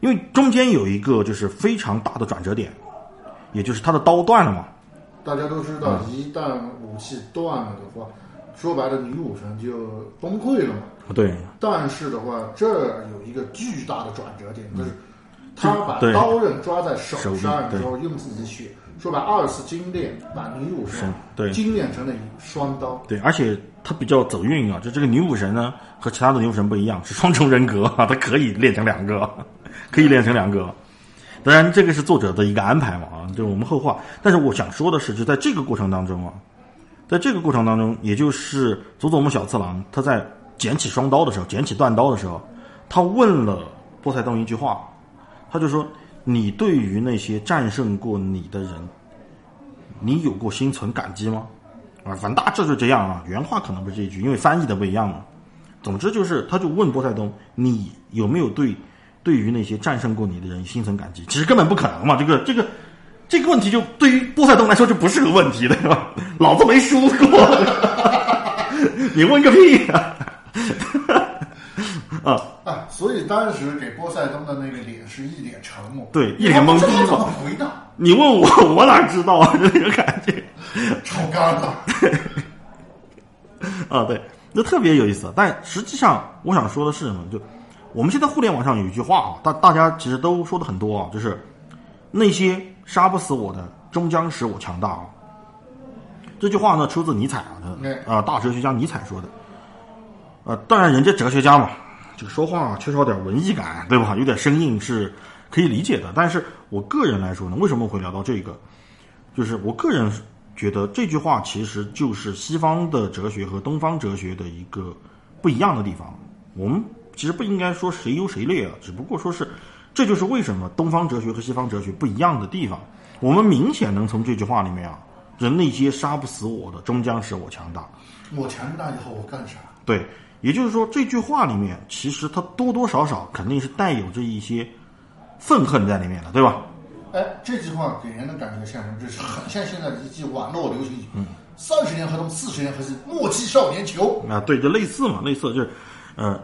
因为中间有一个就是非常大的转折点，也就是他的刀断了嘛，大家都知道，一旦武器断了的话，说白了，女武神就崩溃了嘛。对，但是的话，这有一个巨大的转折点，就是他把刀刃抓在手手上里对之后，用自己的血，说白二次精炼，把女武神对精炼成了双刀。对，而且他比较走运啊，就这个女武神呢和其他的女武神不一样，是双重人格啊，她可以练成两个，可以练成两个。当然，这个是作者的一个安排嘛啊，就是我们后话。但是我想说的是，就在这个过程当中啊，在这个过程当中，也就是佐佐木小次郎他在捡起双刀的时候，捡起断刀的时候，他问了波塞冬一句话，他就说：“你对于那些战胜过你的人，你有过心存感激吗？”啊，反正大致就这样啊，原话可能不是这一句，因为翻译的不一样嘛。总之就是，他就问波塞冬：“你有没有对对于那些战胜过你的人心存感激？”其实根本不可能嘛，这个这个这个问题就对于波塞冬来说就不是个问题对吧？老子没输过，你问个屁啊！啊，啊，所以当时给波塞冬的那个脸是一脸沉默，对一脸懵逼嘛回答？你问我，我哪知道啊？就那个感觉。超尴尬。啊，对，那特别有意思。但实际上，我想说的是什么？就我们现在互联网上有一句话啊，大大家其实都说的很多啊，就是那些杀不死我的，终将使我强大啊。这句话呢，出自尼采啊，对啊、大哲学家尼采说的。呃，当然，人家哲学家嘛，这个说话缺少点文艺感，对吧？有点生硬是可以理解的。但是我个人来说呢，为什么会聊到这个？就是我个人觉得这句话其实就是西方的哲学和东方哲学的一个不一样的地方。我们其实不应该说谁优谁劣啊，只不过说是这就是为什么东方哲学和西方哲学不一样的地方。我们明显能从这句话里面啊，人那些杀不死我的，终将使我强大。我强大以后我干啥？对，也就是说这句话里面其实它多多少少肯定是带有着一些愤恨在里面的，对吧？哎，这句话给人的感觉像什么？就是很像现在的一句网络流行语：“嗯三十年河东，四十年河西，莫欺少年穷。啊，对，就类似嘛，类似就是，呃，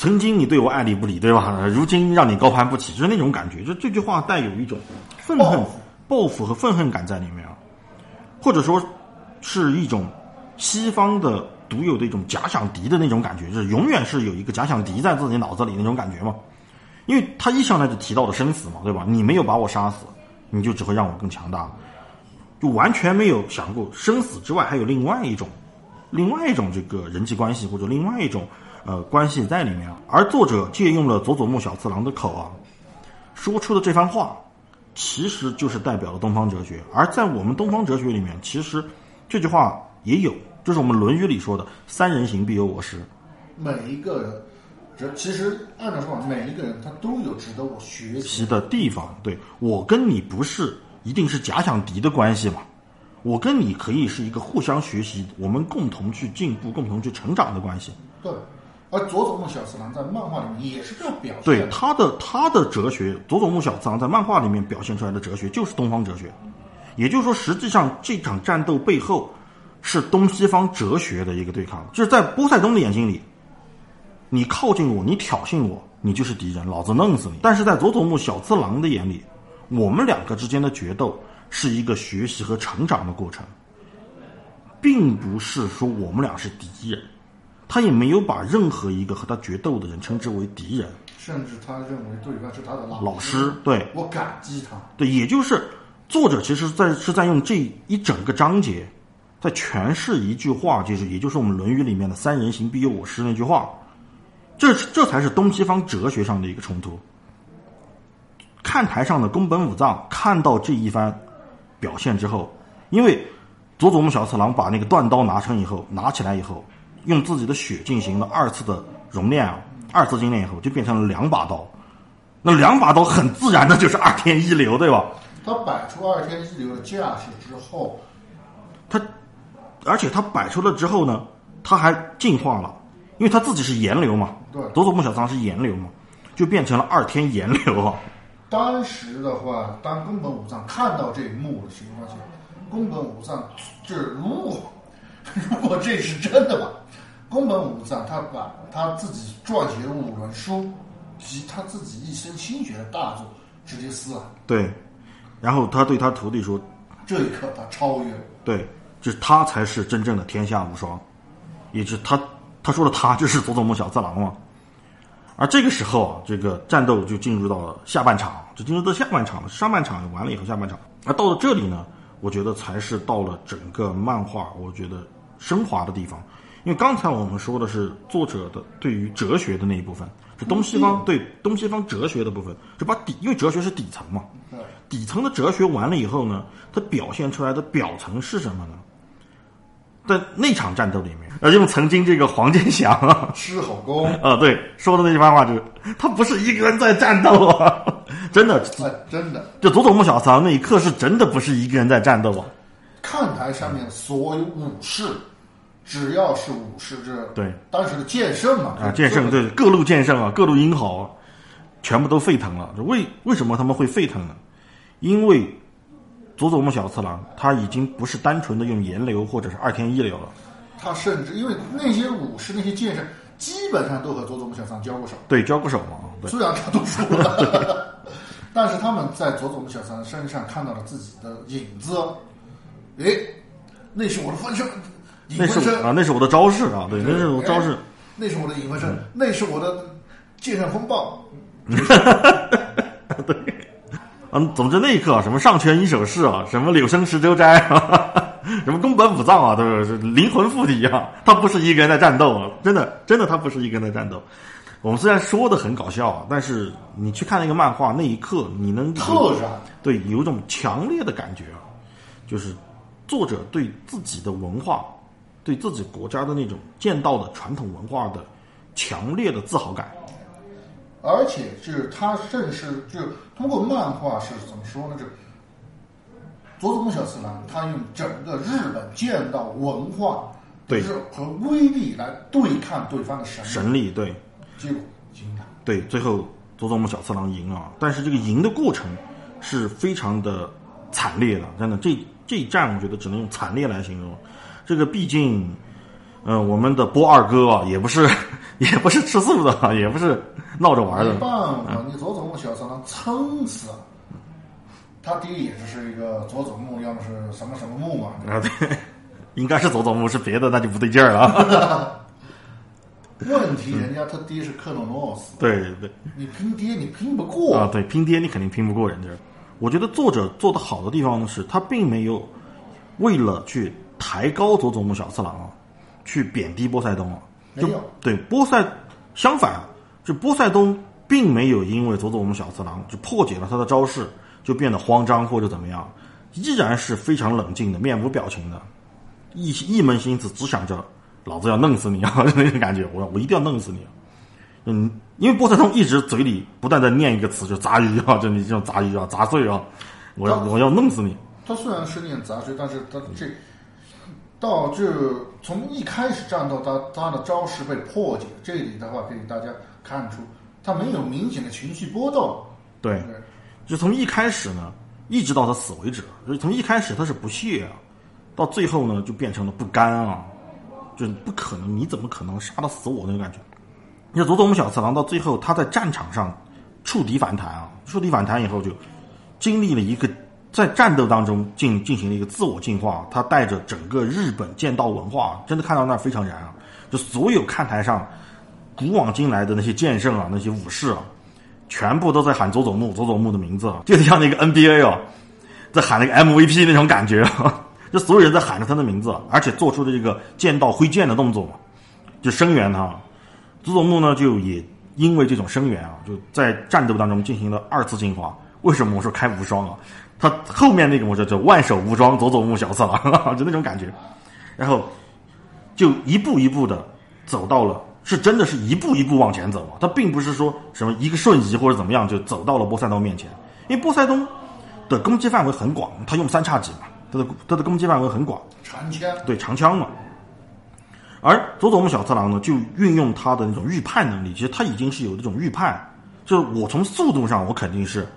曾经你对我爱理不理，对吧？呃 如今让你高攀不起，就是那种感觉。就这句话带有一种愤恨报复、报复和愤恨感在里面啊，或者说是一种西方的独有的一种假想敌的那种感觉，就是永远是有一个假想敌在自己脑子里那种感觉嘛。因为他一上来就提到了生死嘛，对吧？你没有把我杀死，你就只会让我更强大，就完全没有想过生死之外还有另外一种另外一种这个人际关系或者另外一种呃关系在里面，而作者借用了佐佐木小次郎的口啊，说出的这番话，其实就是代表了东方哲学，而在我们东方哲学里面，其实这句话也有，就是我们《论语》里说的“三人行，必有我师每一个人，这其实按照说法，每一个人他都有值得我学”习习的地方。对我跟你不是一定是假想敌的关系嘛，我跟你可以是一个互相学习，我们共同去进步、共同去成长的关系。对，而佐佐木小次郎在漫画里面也是这样表现。对他的他的哲学，佐佐木小次郎在漫画里面表现出来的哲学就是东方哲学，也就是说，实际上这场战斗背后是东西方哲学的一个对抗，就是在波塞冬的眼睛里，你靠近我，你挑衅我，你就是敌人，老子弄死你。但是在佐佐木小次郎的眼里，我们两个之间的决斗是一个学习和成长的过程，并不是说我们俩是敌人。他也没有把任何一个和他决斗的人称之为敌人。甚至他认为对方是他的老老师，对我感激他。对，也就是作者其实在是在用这一整个章节，在诠释一句话，就是也就是我们《论语》里面的“三人行，必有我师”那句话。这这才是东西方哲学上的一个冲突。看台上的宫本武藏看到这一番表现之后，因为佐佐木小次郎把那个断刀拿成以后，拿起来以后，用自己的血进行了二次的熔炼啊，二次精炼以后，就变成了两把刀。那两把刀很自然的就是二天一流，对吧？他摆出二天一流的架势之后，他，而且他摆出了之后呢，他还进化了，因为他自己是炎流嘛，对佐佐木小仓是炎流嘛，就变成了二天炎流啊。当时的话，当宫本武藏看到这一幕的情况下，宫本武藏就是如果 如果这是真的吧，宫本武藏他把他自己撰写五轮书及他自己一生心血的大作直接撕了，对，然后他对他徒弟说这一刻他超越了。：“对，就是他才是真正的天下无双，也就是他他说的他 就是佐佐木小次郎嘛。”而这个时候啊，这个战斗就进入到了下半场，就进入到下半场了。上半场完了以后，下半场，而到了这里呢，我觉得才是到了整个漫画我觉得升华的地方。因为刚才我们说的是作者的对于哲学的那一部分，是东西方对东西方哲学的部分，就把底，因为哲学是底层嘛，对，底层的哲学完了以后呢，它表现出来的表层是什么呢？在那场战斗里面，呃，用曾经这个黄健翔啊，狮吼功，啊，对，说的那番话就是，他不是一个人在战斗啊，真的，哎，真的，就佐佐木小次郎那一刻是真的不是一个人在战斗啊，看台上面所有武士，只要是武士，这对。当时的剑圣嘛，啊，剑圣对各路剑圣啊，各路英豪啊，全部都沸腾了。为为什么他们会沸腾呢？因为佐佐木小次郎他已经不是单纯的用炎流或者是二天一流了，他甚至因为那些武士、那些剑圣，基本上都和佐佐木小次郎交过手，对，交过手嘛，对，虽然他都输了，但是他们在佐佐木小三身上看到了自己的影子。诶，那是我的分身，影那分身，是啊，那是我的招式啊，对，那是我招式。那是我的影分身，那是我的剑圣风暴。对。嗯，总之那一刻啊，什么上拳一手式啊，什么柳生十州斋，什么宫本武藏啊，都是灵魂附体啊，他不是一个人在战斗啊，真的，真的他不是一个人在战斗。我们虽然说的很搞笑啊，但是你去看那个漫画那一刻，你能特然，对有一种强烈的感觉啊，就是作者对自己的文化，对自己国家的那种剑道的传统文化的强烈的自豪感。而且是他甚是就通过漫画是怎么说呢？就佐佐木小次郎他用整个日本剑道文化对是和威力来对抗对方的神力，神力对。结果赢了。对，最后佐佐木小次郎赢了，但是这个赢的过程是非常的惨烈的，真的，这这一战我觉得只能用惨烈来形容。这个毕竟，呃，我们的波二哥啊，也不是 也不是吃素的，也不是闹着玩的没，办法，你佐佐木小次郎撑死了。他爹也是一个佐佐木，要么是什么什么木嘛。啊，对，应该是佐佐木，是别的那就不对劲儿了啊。问题人家他爹是克诺诺斯，对对对你拼爹你拼不过。啊，对，拼爹你肯定拼不过人家。我觉得作者做的好的地方呢，是他并没有为了去抬高佐佐木小次郎啊，去贬低波塞冬啊。就没有对波塞，相反，就波塞冬并没有因为佐佐木小次郎就破解了他的招式，就变得慌张或者怎么样，依然是非常冷静的，面无表情的，一一门心思只想着老子要弄死你啊 那种感觉，我我一定要弄死你。嗯，因为波塞冬一直嘴里不断的念一个词，就杂鱼啊，就你这种杂鱼啊，杂碎啊，我要我要弄死你。他虽然是念杂碎，但是他这到这从一开始战斗，他他的招式被破解，这里的话可以大家看出，他没有明显的情绪波动。对，就从一开始呢，一直到他死为止，就从一开始他是不屑啊，到最后呢就变成了不甘啊，就不可能，你怎么可能杀得死我那种感觉？你看佐佐木小次郎到最后他在战场上触底反弹啊，触底反弹以后就经历了一个在战斗当中进进行了一个自我进化，他带着整个日本剑道文化，真的看到那儿非常燃啊，就所有看台上古往今来的那些剑圣啊，那些武士啊。全部都在喊佐佐木，佐佐木的名字，就像那个 NBA 哦，在喊那个 MVP 那种感觉，就所有人在喊着他的名字，而且做出的这个剑道挥剑的动作嘛，就声援他。佐佐木呢，就也因为这种声援啊，就在战斗当中进行了二次进化。为什么我说开无双啊？他后面那个我叫叫万手无双佐佐木小次郎，就那种感觉，然后就一步一步的走到了。是真的是一步一步往前走啊，他并不是说什么一个瞬移或者怎么样就走到了波塞冬面前，因为波塞冬的攻击范围很广，他用三叉戟嘛，他的他的攻击范围很广，长枪对长枪嘛。而佐佐木小次郎呢，就运用他的那种预判能力，其实他已经是有这种预判，就是我从速度上我肯定是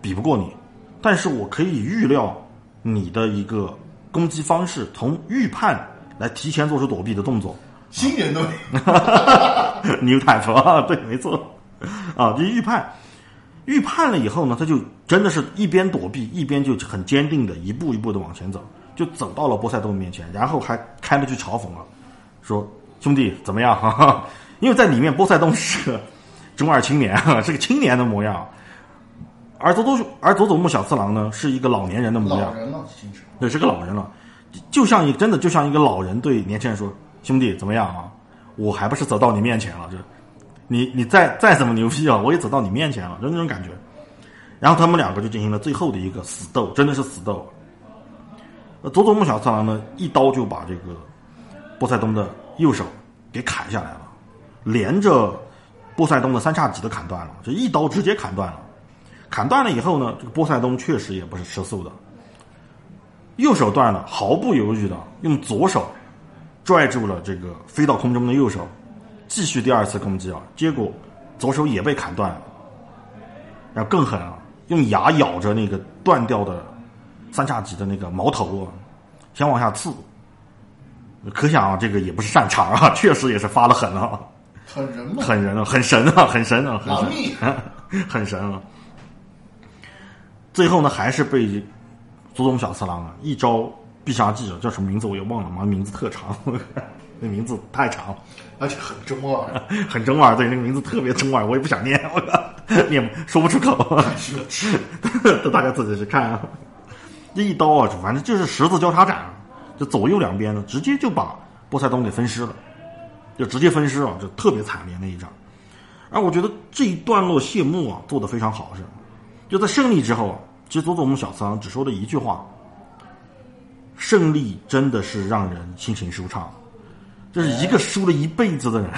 比不过你，但是我可以预料你的一个攻击方式，从预判来提前做出躲避的动作。新人类，New Type 啊，对，没错，啊，就预判，预判了以后呢，他就真的是一边躲避，一边就很坚定的一步一步的往前走，就走到了波塞冬面前，然后还开了句嘲讽了，说兄弟怎么样？哈哈，因为在里面波塞冬是个中二青年，是个青年的模样，而佐佐而佐佐木小次郎呢，是一个老年人的模样，老人了，对，是个老人了，就像一真的就像一个老人对年轻人说。兄弟怎么样啊？我还不是走到你面前了？就你你再再怎么牛逼啊，我也走到你面前了，就那种感觉。然后他们两个就进行了最后的一个死斗，真的是死斗。佐佐木小次郎呢，一刀就把这个波塞冬的右手给砍下来了，连着波塞冬的三叉戟都砍断了，就一刀直接砍断了。砍断了以后呢，这个波塞冬确实也不是吃素的，右手断了，毫不犹豫的用左手。拽住了这个飞到空中的右手，继续第二次攻击啊！结果左手也被砍断了，然后更狠啊，用牙咬着那个断掉的三叉戟的那个矛头啊，想往下刺。可想啊，这个也不是善茬啊，确实也是发了狠啊，狠人嘛，狠人啊，很神啊，很神啊，很神，很神啊！最后呢，还是被佐佐木小次郎啊一招。必杀技叫什么名字我也忘了，妈名字特长，那名字太长，而且很中二，很中二。对，那个名字特别中二，我也不想念，我 念说不出口。是大家自己去看啊。这一刀啊，反正就是十字交叉斩，就左右两边呢，直接就把波塞冬给分尸了，就直接分尸啊，就特别惨烈那一仗。而我觉得这一段落谢幕啊，做的非常好，是就在胜利之后，其实佐佐木小次郎只说了一句话。胜利真的是让人心情舒畅，就是一个输了一辈子的人，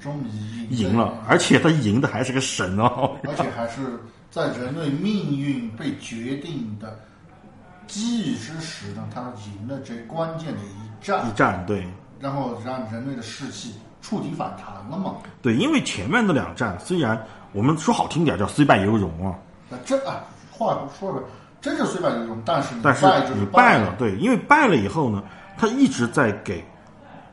终于赢了，而且他赢的还是个神哦，而且还是在人类命运被决定的机遇之时呢，他赢了这关键的一战，一战对，然后让人类的士气触底反弹了嘛？对，因为前面的两战虽然我们说好听点叫虽败犹荣啊，那这啊话说的。真是虽败犹荣，但是但是你败了，对，因为败了以后呢，他一直在给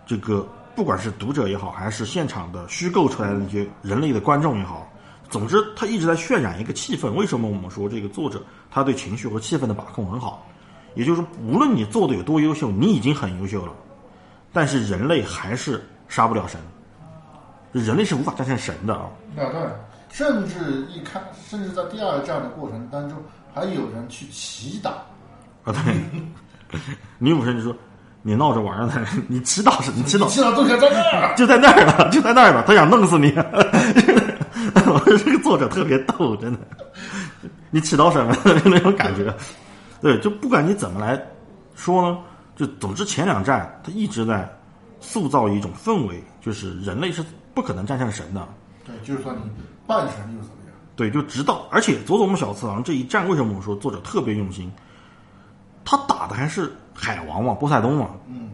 这个不管是读者也好，还是现场的虚构出来的那些人类的观众也好，总之他一直在渲染一个气氛。为什么我们说这个作者他对情绪和气氛的把控很好？也就是说，无论你做的有多优秀，你已经很优秀了，但是人类还是杀不了神，人类是无法战胜神的啊。那对，甚至一开，甚至在第二战的过程当中。还有人去祈祷啊！对，女武神就说：“你闹着玩呢，你祈祷是？你祈祷？祈祷 就在那儿，就在那儿了，就在那儿了。他想弄死你。”我说这个作者特别逗，真的。你祈祷什么就那种感觉？对，就不管你怎么来说呢，就总之前两战他一直在塑造一种氛围，就是人类是不可能战胜神的。对，就是说你半神又怎么样？对，就直到而且佐佐木小次郎这一战，为什么我说作者特别用心？他打的还是海王嘛，波塞冬嘛，嗯，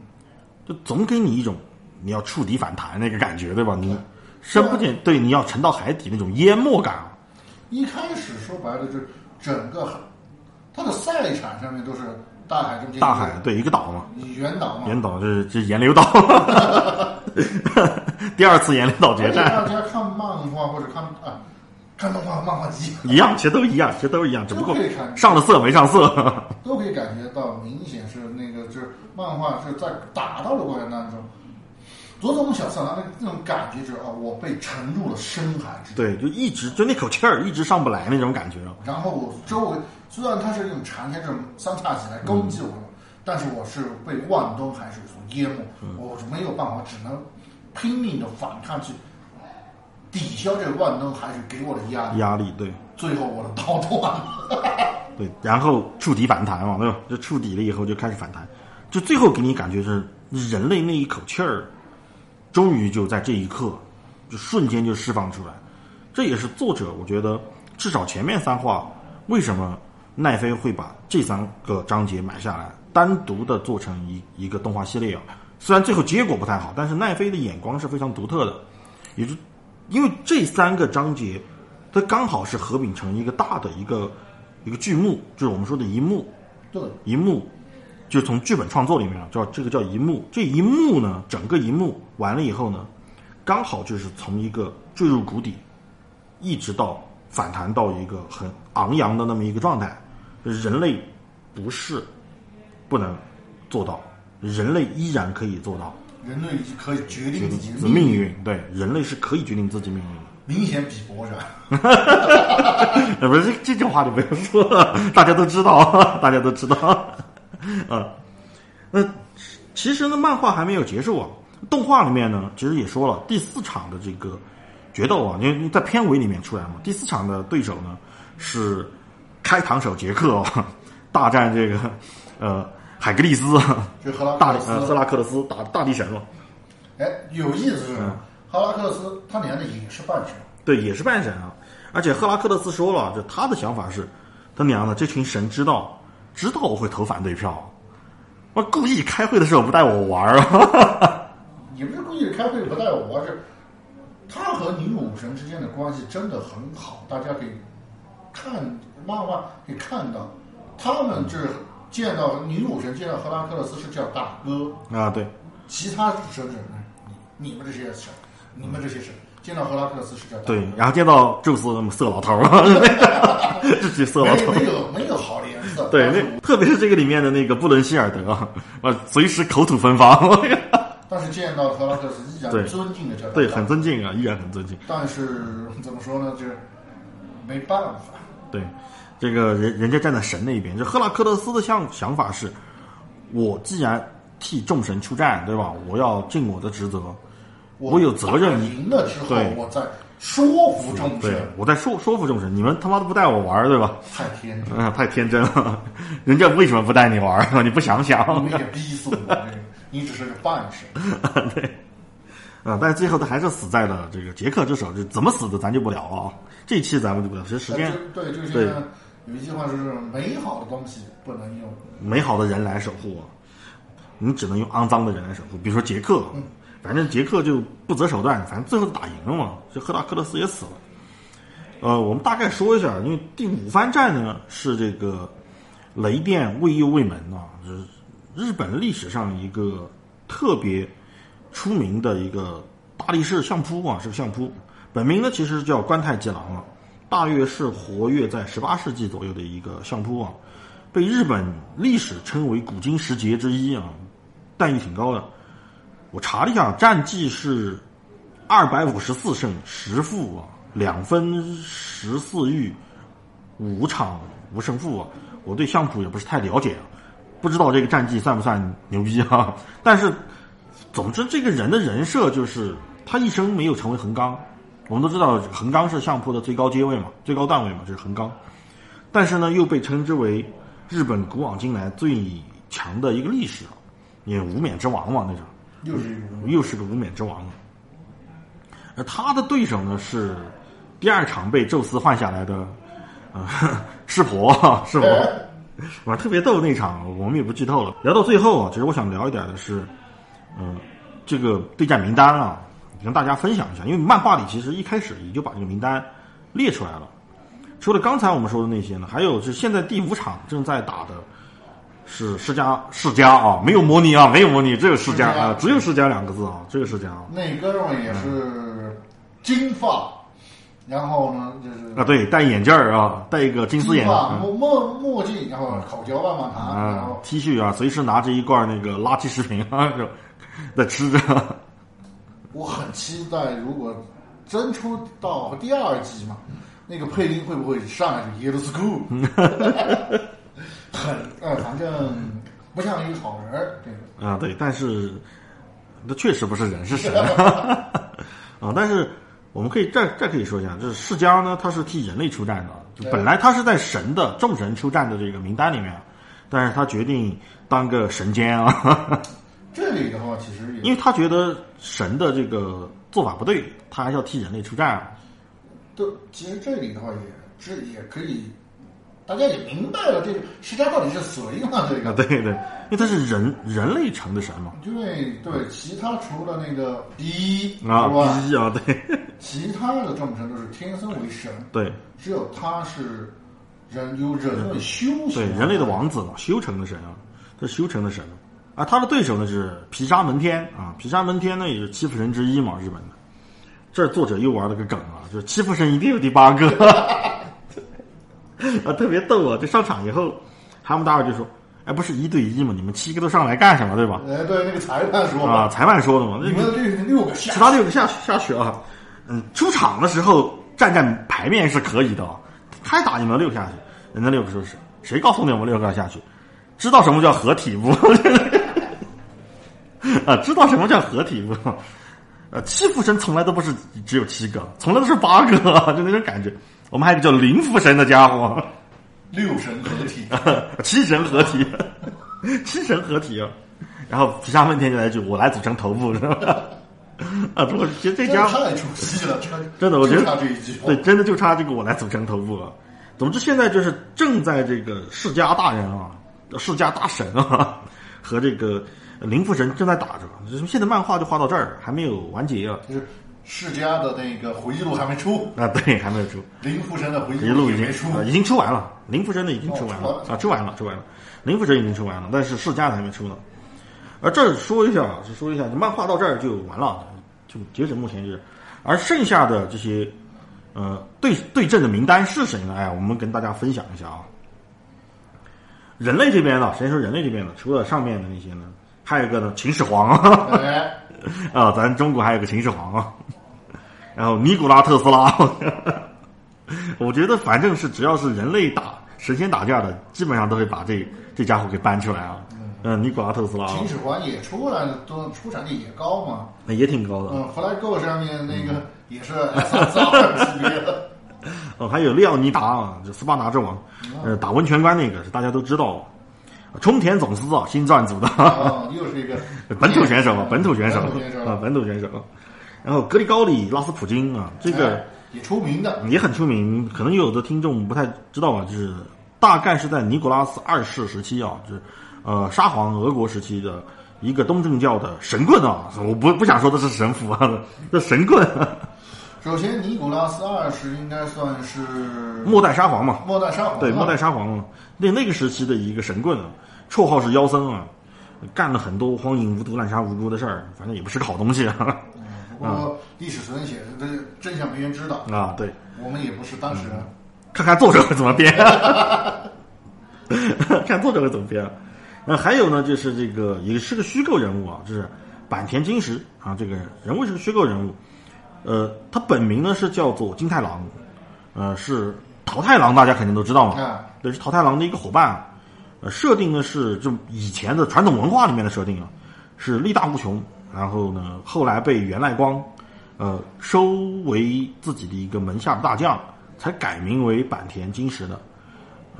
就总给你一种你要触底反弹那个感觉，对吧？你深不见对，你要沉到海底那种淹没感啊。一开始说白了，就是整个海它的赛场上面都是大海中间大海对一个岛嘛，原岛嘛，原岛就是这岩流岛，第二次岩流岛决战大家看漫画或者看啊看动画漫画集，一样，其实都一样，其实都一样，只不过上了色没上色。都可以感觉到明显是那个就是漫画是在打斗的过程当中，佐佐木小次郎那那种感觉就是啊，我被沉入了深海之中。对，就一直就那口气儿一直上不来那种感觉。然后我周围虽然他是用长天这种三叉戟来攻击我，但是我是被万吨海水所淹没，我是没有办法，只能拼命的反抗去抵消这个万能还是给我的压力。压力对最后我的刀断了，对，然后触底反弹嘛，对吧？就触底了以后就开始反弹，就最后给你感觉是人类那一口气儿，终于就在这一刻，就瞬间就释放出来。这也是作者我觉得至少前面三话为什么奈飞会把这三个章节买下来，单独的做成一一个动画系列啊。虽然最后结果不太好，但是奈飞的眼光是非常独特的，也就因为这三个章节，它刚好是合并成一个大的一个一个剧目，就是我们说的一幕。对，一幕，就从剧本创作里面啊叫这个叫一幕。这一幕呢，整个一幕完了以后呢，刚好就是从一个坠入谷底，一直到反弹到一个很昂扬的那么一个状态。人类不是不能做到，人类依然可以做到人类可以决定自己的的命运。对，人类是可以决定自己命运的。明显比不着。呃，不是这这句话就不用说了，大家都知道，大家都知道。啊，那其实呢，漫画还没有结束啊。动画里面呢，其实也说了，第四场的这个决斗啊，因为在片尾里面出来嘛，第四场的对手呢是开膛手杰克、啊、大战这个呃海格力斯就赫拉大斯，呃赫拉克勒斯打大力神嘛。哎，有意思是什嗯么？赫拉克勒斯他娘的也是半神，对，也是半神啊。而且赫拉克勒斯说了，就他的想法是，他娘的，这群神知道知道我会投反对票，我故意开会的时候不带我玩儿啊。也不是故意开会不带我玩，是他和女武神之间的关系真的很好，大家可以看漫画可以看到，他们就是见到女武神见到赫拉克勒斯是叫大哥，啊，对，其他神神呢，你你们这些神，你们这些神。见到赫拉克勒斯是叫对，然后见到宙斯那么色老头儿，这些色老头儿。没没有没有好脸色，对，特别是这个里面的那个布伦希尔德啊，啊，随时口吐芬芳，但是见到赫拉克勒斯依然对尊敬的叫他对，很尊敬啊，依然很尊敬。但是怎么说呢，就是没办法。对，这个人人家站在神那一边，就赫拉克勒斯的想想法是，我既然替众神出战，对吧？我要尽我的职责，我有责任赢了之后，我再说服众对神，我在说说服众神，你们他妈的不带我玩，对吧？太天真，嗯，太天真了，人家为什么不带你玩？你不想想？你也逼死我，你只是个半神。对，啊，但是最后他还是死在了这个杰克之手，就怎么死的咱就不聊了啊。这一期咱们就不聊，其实时间对这个对现在有一句话就是美好的东西不能用，美好的人来守护啊，你只能用肮脏的人来守护，比如说杰克，反正杰克就不择手段，反正最后打赢了嘛，这赫拉克勒斯也死了。呃，我们大概说一下，因为第五番战呢是这个雷电未右卫门啊，就是日本历史上一个特别出名的一个大力士相扑啊，是个相扑，本名呢其实叫关太吉郎啊，大约是活跃在十八世纪左右的一个相扑啊，被日本历史称为古今十杰之一啊，待遇挺高的。我查了一下，战绩是二百五十四胜十负啊，两分十四玉，五场无胜负啊。我对相扑也不是太了解啊，不知道这个战绩算不算牛逼啊？但是，总之这个人的人设就是他一生没有成为横纲。我们都知道横纲是相扑的最高阶位嘛，最高段位嘛，就是横纲。但是呢，又被称之为日本古往今来最强的一个力士，也无冕之王嘛，那种又是个又是个无冕之王。而他的对手呢是第二场被宙斯换下来的，呃，师婆，师婆，哇，特别逗那场，我们也不剧透了。聊到最后啊，其实我想聊一点的是，嗯、这个对战名单啊，跟大家分享一下，因为漫画里其实一开始也就把这个名单列出来了。除了刚才我们说的那些呢，还有是现在第五场正在打的是世家世家啊，没有模拟啊，没有模拟，只有世家啊，只有世家两个字啊，只有世家啊。那哥们儿也是金发，然后呢就是啊，对，戴眼镜儿啊，戴一个金丝眼镜墨墨墨镜，然后口嚼棒棒糖，然啊后，T 恤啊，随时拿着一罐那个垃圾食品啊，就在吃着。我很期待，如果真出到第二季嘛，那个配音会不会上来就 Yellow School？很呃，反正不像一个好人儿，这个啊，对，但是那确实不是人是神 啊。但是我们可以再再可以说一下，就是世家呢，他是替人类出战的，就本来他是在神的众神出战的这个名单里面，但是他决定当个神监啊，这里的话其实也因为他觉得神的这个做法不对，他还是要替人类出战啊。都，其实这里的话也这也可以，大家也明白了这个世家到底是谁嘛？这啊，个，对对，因为他是人人类成的神嘛。因为对其他除了那个 B 啊之外，，B 啊，对其他的众神都是天生为神，对只有他是人由人类修行对，人类的王子嘛，修成的神啊，他是修成的神啊。他的对手呢是皮沙门天啊，皮沙门天呢也是七福神之一嘛，日本的。这儿作者又玩了个梗啊，就是七福神一定有第八个，啊，特别逗啊！这上场以后，哈姆达尔就说：“哎，不是一对一嘛，你们七个都上来干什么，对吧哎，对，那个裁判？”说啊，裁判说的嘛，那你们六六个下其他六个下去下去啊，嗯，出场的时候站站牌面是可以的，还打你们六下去，人家六个说是谁告诉你我们六个要下去？知道什么叫合体不？啊，知道什么叫合体不？呃，七福神从来都不是只有七个，从来都是八个，就那种感觉。我们还有一个叫灵福神的家伙，六神合体，七神合体，七神合体啊！然后皮沙问天就来一句：“我来组成头部。”是吧？啊，不过其实这家伙太出戏了，真真的我觉得就差这一句对，真的就差这个我来组成头部了。总之，现在就是正在这个世家大人啊，世家大神啊，和这个灵父神正在打着。就是现在漫画就画到这儿，还没有完结啊。就是世家的那个回忆录还没出，啊，对，还没有出，林福神的回忆录已经出，啊已经出完了，灵父神的已经出完了啊，出完了，出完了，灵父神已经出完了，但是世家的还没出呢。而这儿说一下啊，是说一下，漫画到这儿就完了，就截止目前就是，而剩下的这些呃对对阵的名单是谁呢？哎，我们跟大家分享一下啊。人类这边呢，先说人类这边的，除了上面的那些呢，还有一个呢秦始皇啊，啊，咱中国还有个秦始皇啊，然后尼古拉特斯拉，我觉得反正是只要是人类打神仙打架的，基本上都会把这这家伙给搬出来啊。嗯，尼古拉特斯拉啊秦始皇也出来了，都出产率也高嘛。那也挺高的。嗯，FlyGo 上面那个也是 S 四二级别的。哦，还有利奥尼达啊，就斯巴达之王，呃，打温泉关那个是大家都知道。冲田总司啊，新撰组的，啊，又是一个 本土选手啊，本土选手啊，本土选手。然后格里高里拉斯普京啊，这个哎也出名的，也很出名，可能有的听众不太知道吧，就是大概是在尼古拉斯二世时期啊，就是呃沙皇俄国时期的一个东正教的神棍啊，我不不想说的是神父啊，这神棍，首先尼古拉斯二世应该算是末代沙皇嘛，末代沙皇，对，末代沙皇嘛，那那个时期的一个神棍啊，绰号是妖僧啊，干了很多荒淫无度、滥杀无辜的事儿，反正也不是个好东西啊。不过历史存写的这真相没人知道，啊，对，我们也不是当事人。看看作者会怎么编，看作者会怎么编。那还有呢，就是这个也是个虚构人物啊，就是坂田金石啊，这个人物是个虚构人物。呃，他本名呢是叫做金太郎，呃，是桃太郎，大家肯定都知道嘛。啊，对，是桃太郎的一个伙伴。呃，设定呢是就以前的传统文化里面的设定啊，是力大无穷。然后呢，后来被源赖光，呃，收为自己的一个门下的大将，才改名为坂田金时的。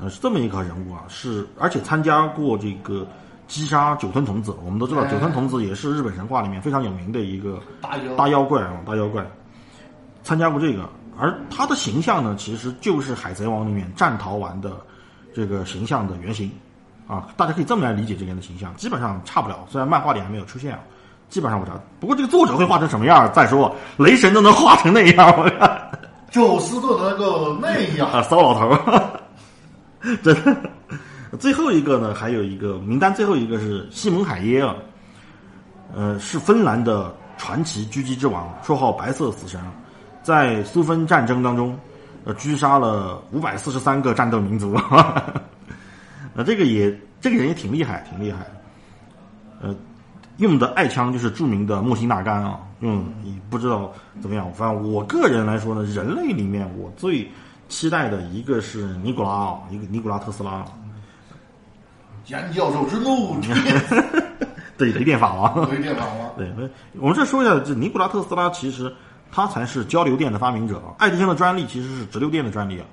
呃，是这么一个人物啊，是而且参加过这个击杀九吞童子。我们都知道，哎九吞童子也是日本神话里面非常有名的一个大妖大妖怪啊，大妖怪，参加过这个。而他的形象呢，其实就是《海贼王》里面战逃丸的这个形象的原型啊，大家可以这么来理解这个人的形象，基本上差不了。虽然漫画里还没有出现啊，基本上不差。不过这个作者会画成什么样再说，雷神都能画成那样，我看。宙斯都能够那样，啊，骚老头儿，真的。最后一个呢，还有一个名单，最后一个是西蒙海耶啊，呃，是芬兰的传奇狙击之王，绰号白色死神，在苏芬战争当中，呃，狙杀了五百四十三个战斗民族，呃，这个也这个人也挺厉害，挺厉害的，呃，用的爱枪就是著名的木星大杆啊，用也不知道怎么样，反正我个人来说呢，人类里面我最期待的一个是尼古拉啊，一个尼古拉特斯拉，严教授之怒 对，雷电法王。雷电法王，对，那我们这说一下，这尼古拉特斯拉其实他才是交流电的发明者啊。爱迪生的专利其实是直流电的专利啊，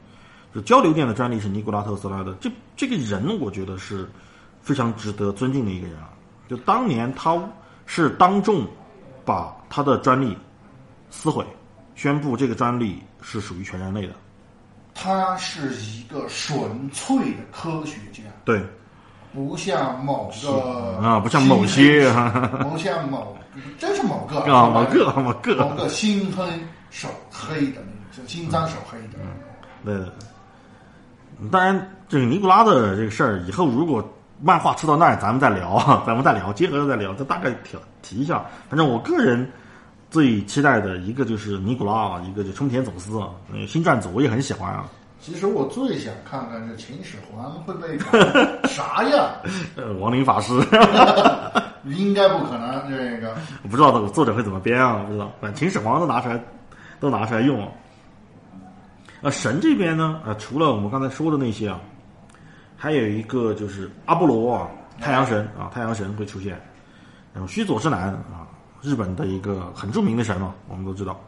就交流电的专利是尼古拉特斯拉的。这这个人，我觉得是非常值得尊敬的一个人啊。就当年他是当众把他的专利撕毁，宣布这个专利是属于全人类的。他是一个纯粹的科学家，对不像某个啊，不像某些啊 不像某，真是某个啊某个某个某个心黑手黑的那种，心脏手黑的。对，当然，这个尼古拉的这个事儿，以后如果漫画出到那儿，咱们再聊，咱们再聊，结合着再聊，再大概提提一下。反正我个人最期待的一个就是尼古拉啊，一个就冲田总司啊，那个新传组我也很喜欢啊。其实我最想看看这秦始皇会被 啥样，呃，亡灵法师，应该不可能。这个我不知道这个作者会怎么编啊，不知道。反正秦始皇都拿出来，都拿出来用。呃，神这边呢，呃，除了我们刚才说的那些啊，还有一个就是阿波罗啊，太阳神啊，太阳神会出现。然后须佐之男啊，日本的一个很著名的神嘛，我们都知道。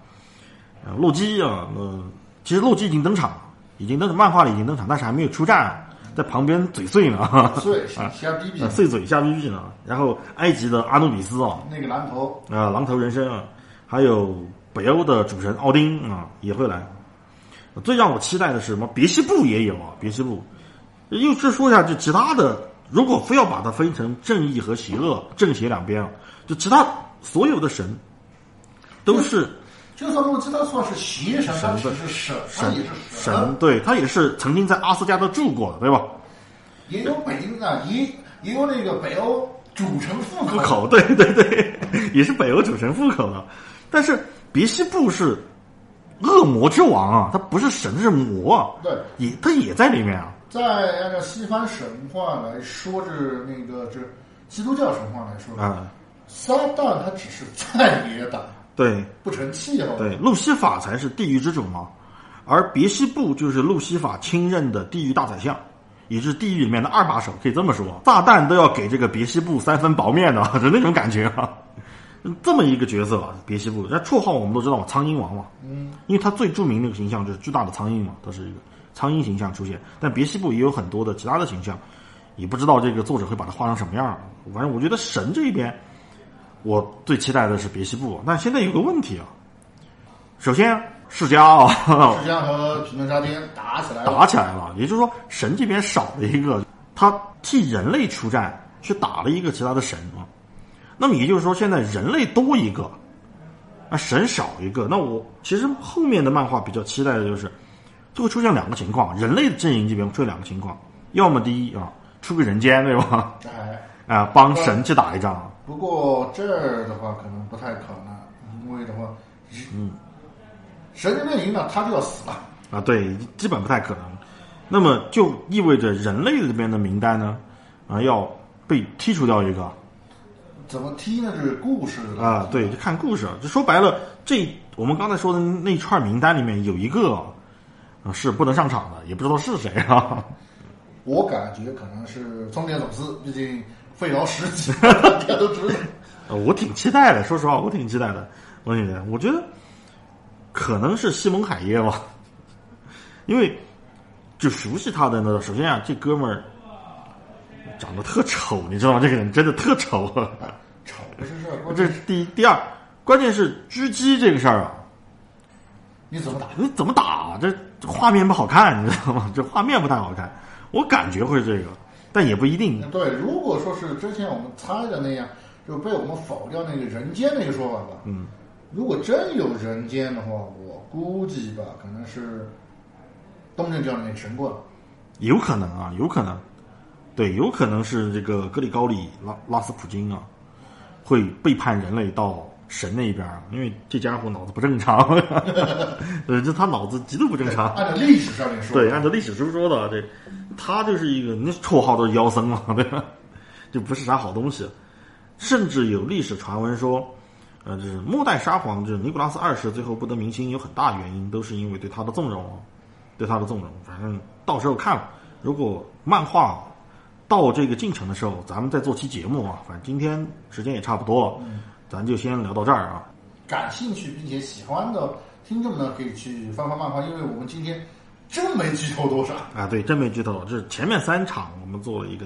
呃，洛基啊，呃，其实洛基已经登场了，已经登漫画里已经登场，但是还没有出战，在旁边嘴碎呢，碎瞎逼逼呃，碎嘴瞎逼逼呢。然后埃及的阿努比斯啊，那个狼头，啊，狼头人身啊，还有北欧的主神奥丁啊也会来。最让我期待的是什么？别西部也有啊，别西部。又是说一下，就其他的，如果非要把它分成正义和邪恶、正邪两边啊，就其他所有的神都是就算洛基他算是邪神，他只是神，神也是神，对他也是曾经在阿斯加德住过的，对吧？也有北京啊，也也有那个北欧主城户户口，对对对，也是北欧主城户口的。但是别西部是恶魔之王啊，他不是神，是魔啊，对，也他也在里面啊。在按照西方神话来说，是那个这基督教神话来说，啊，撒旦他只是在野党，对不成气候。对，路西法才是地狱之主嘛，而别西部就是路西法亲任的地狱大宰相，也是地狱里面的二把手，可以这么说。撒旦都要给这个别西部三分薄面的，就那种感觉啊。这么一个角色啊，别西部，那绰号我们都知道嘛，苍蝇王嘛，嗯，因为他最著名的一个形象就是巨大的苍蝇嘛，他是一个苍蝇形象出现。但别西部也有很多的其他的形象，也不知道这个作者会把它画成什么样。反正我觉得神这一边，我最期待的是别西部。但现在有个问题啊，首先世家啊，世家和匹诺沙丁打起来了，打起来了，也就是说神这边少了一个，他替人类出战去打了一个其他的神啊。那么也就是说，现在人类多一个，啊神少一个。那我其实后面的漫画比较期待的就是，就会出现两个情况，人类的阵营这边出现两个情况，要么第一啊出个人间对吧？哎，啊帮神去打一仗，不过这儿的话可能不太可能，因为的话，嗯，神这边赢了，他就要死了。啊对，基本不太可能。那么就意味着人类这边的名单呢，啊要被剔除掉一个。怎么踢呢？是故事啊，对，就看故事。就说白了，这我们刚才说的那串名单里面有一个啊是不能上场的，也不知道是谁啊。我感觉可能是松田总司，毕竟费劳十级，大家都知道。呃我挺期待的，说实话，我挺期待的。我觉得，我觉得可能是西蒙海耶吧，因为就熟悉他的呢，首先啊，这哥们儿长得特丑，你知道吗？这个人真的特丑。丑不是事儿，这是第一，第二，关键是狙击这个事儿啊，你怎么打？你怎么打？这这画面不好看，你知道吗？这画面不太好看，我感觉会是这个，但也不一定。对，如果说是之前我们猜的那样，就被我们否掉那个人间那个说法吧。嗯，如果真有人间的话，我估计吧，可能是东正教那神棍。有可能啊，有可能，对，有可能是这个格里高里拉拉斯普京啊，会背叛人类到神那一边儿，因为这家伙脑子不正常，对，就他脑子极度不正常。按照历史上面说，对，按照历史书说的，这他就是一个，那绰号都是妖僧嘛，对吧？就不是啥好东西。甚至有历史传闻说，呃，就是末代沙皇，就是尼古拉斯二世最后不得民心，有很大原因都是因为对他的纵容，对他的纵容。反正到时候看，如果漫画到这个进程的时候，咱们再做期节目啊。反正今天时间也差不多了，咱就先聊到这儿啊。感兴趣并且喜欢的听众呢，可以去翻翻漫画，因为我们今天真没剧透多少。啊，对，真没剧透，这前面三场我们做了一个，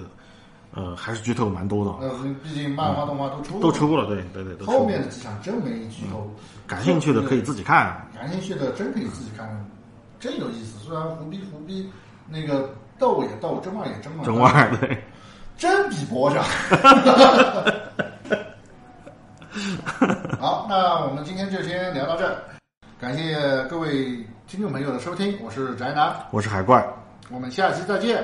呃，还是剧透蛮多的，呃，毕竟漫画、动画都出了，都出了，对对对，都出后面的几场真没剧透。感兴趣的可以自己看。感兴趣的真可以自己看，真有意思。虽然胡逼胡逼，那个斗也斗，争嘛也争嘛，中二对，真比博上。好，那我们今天就先聊到这儿，感谢各位听众朋友的收听，我是宅男，我是海怪，我们下期再见。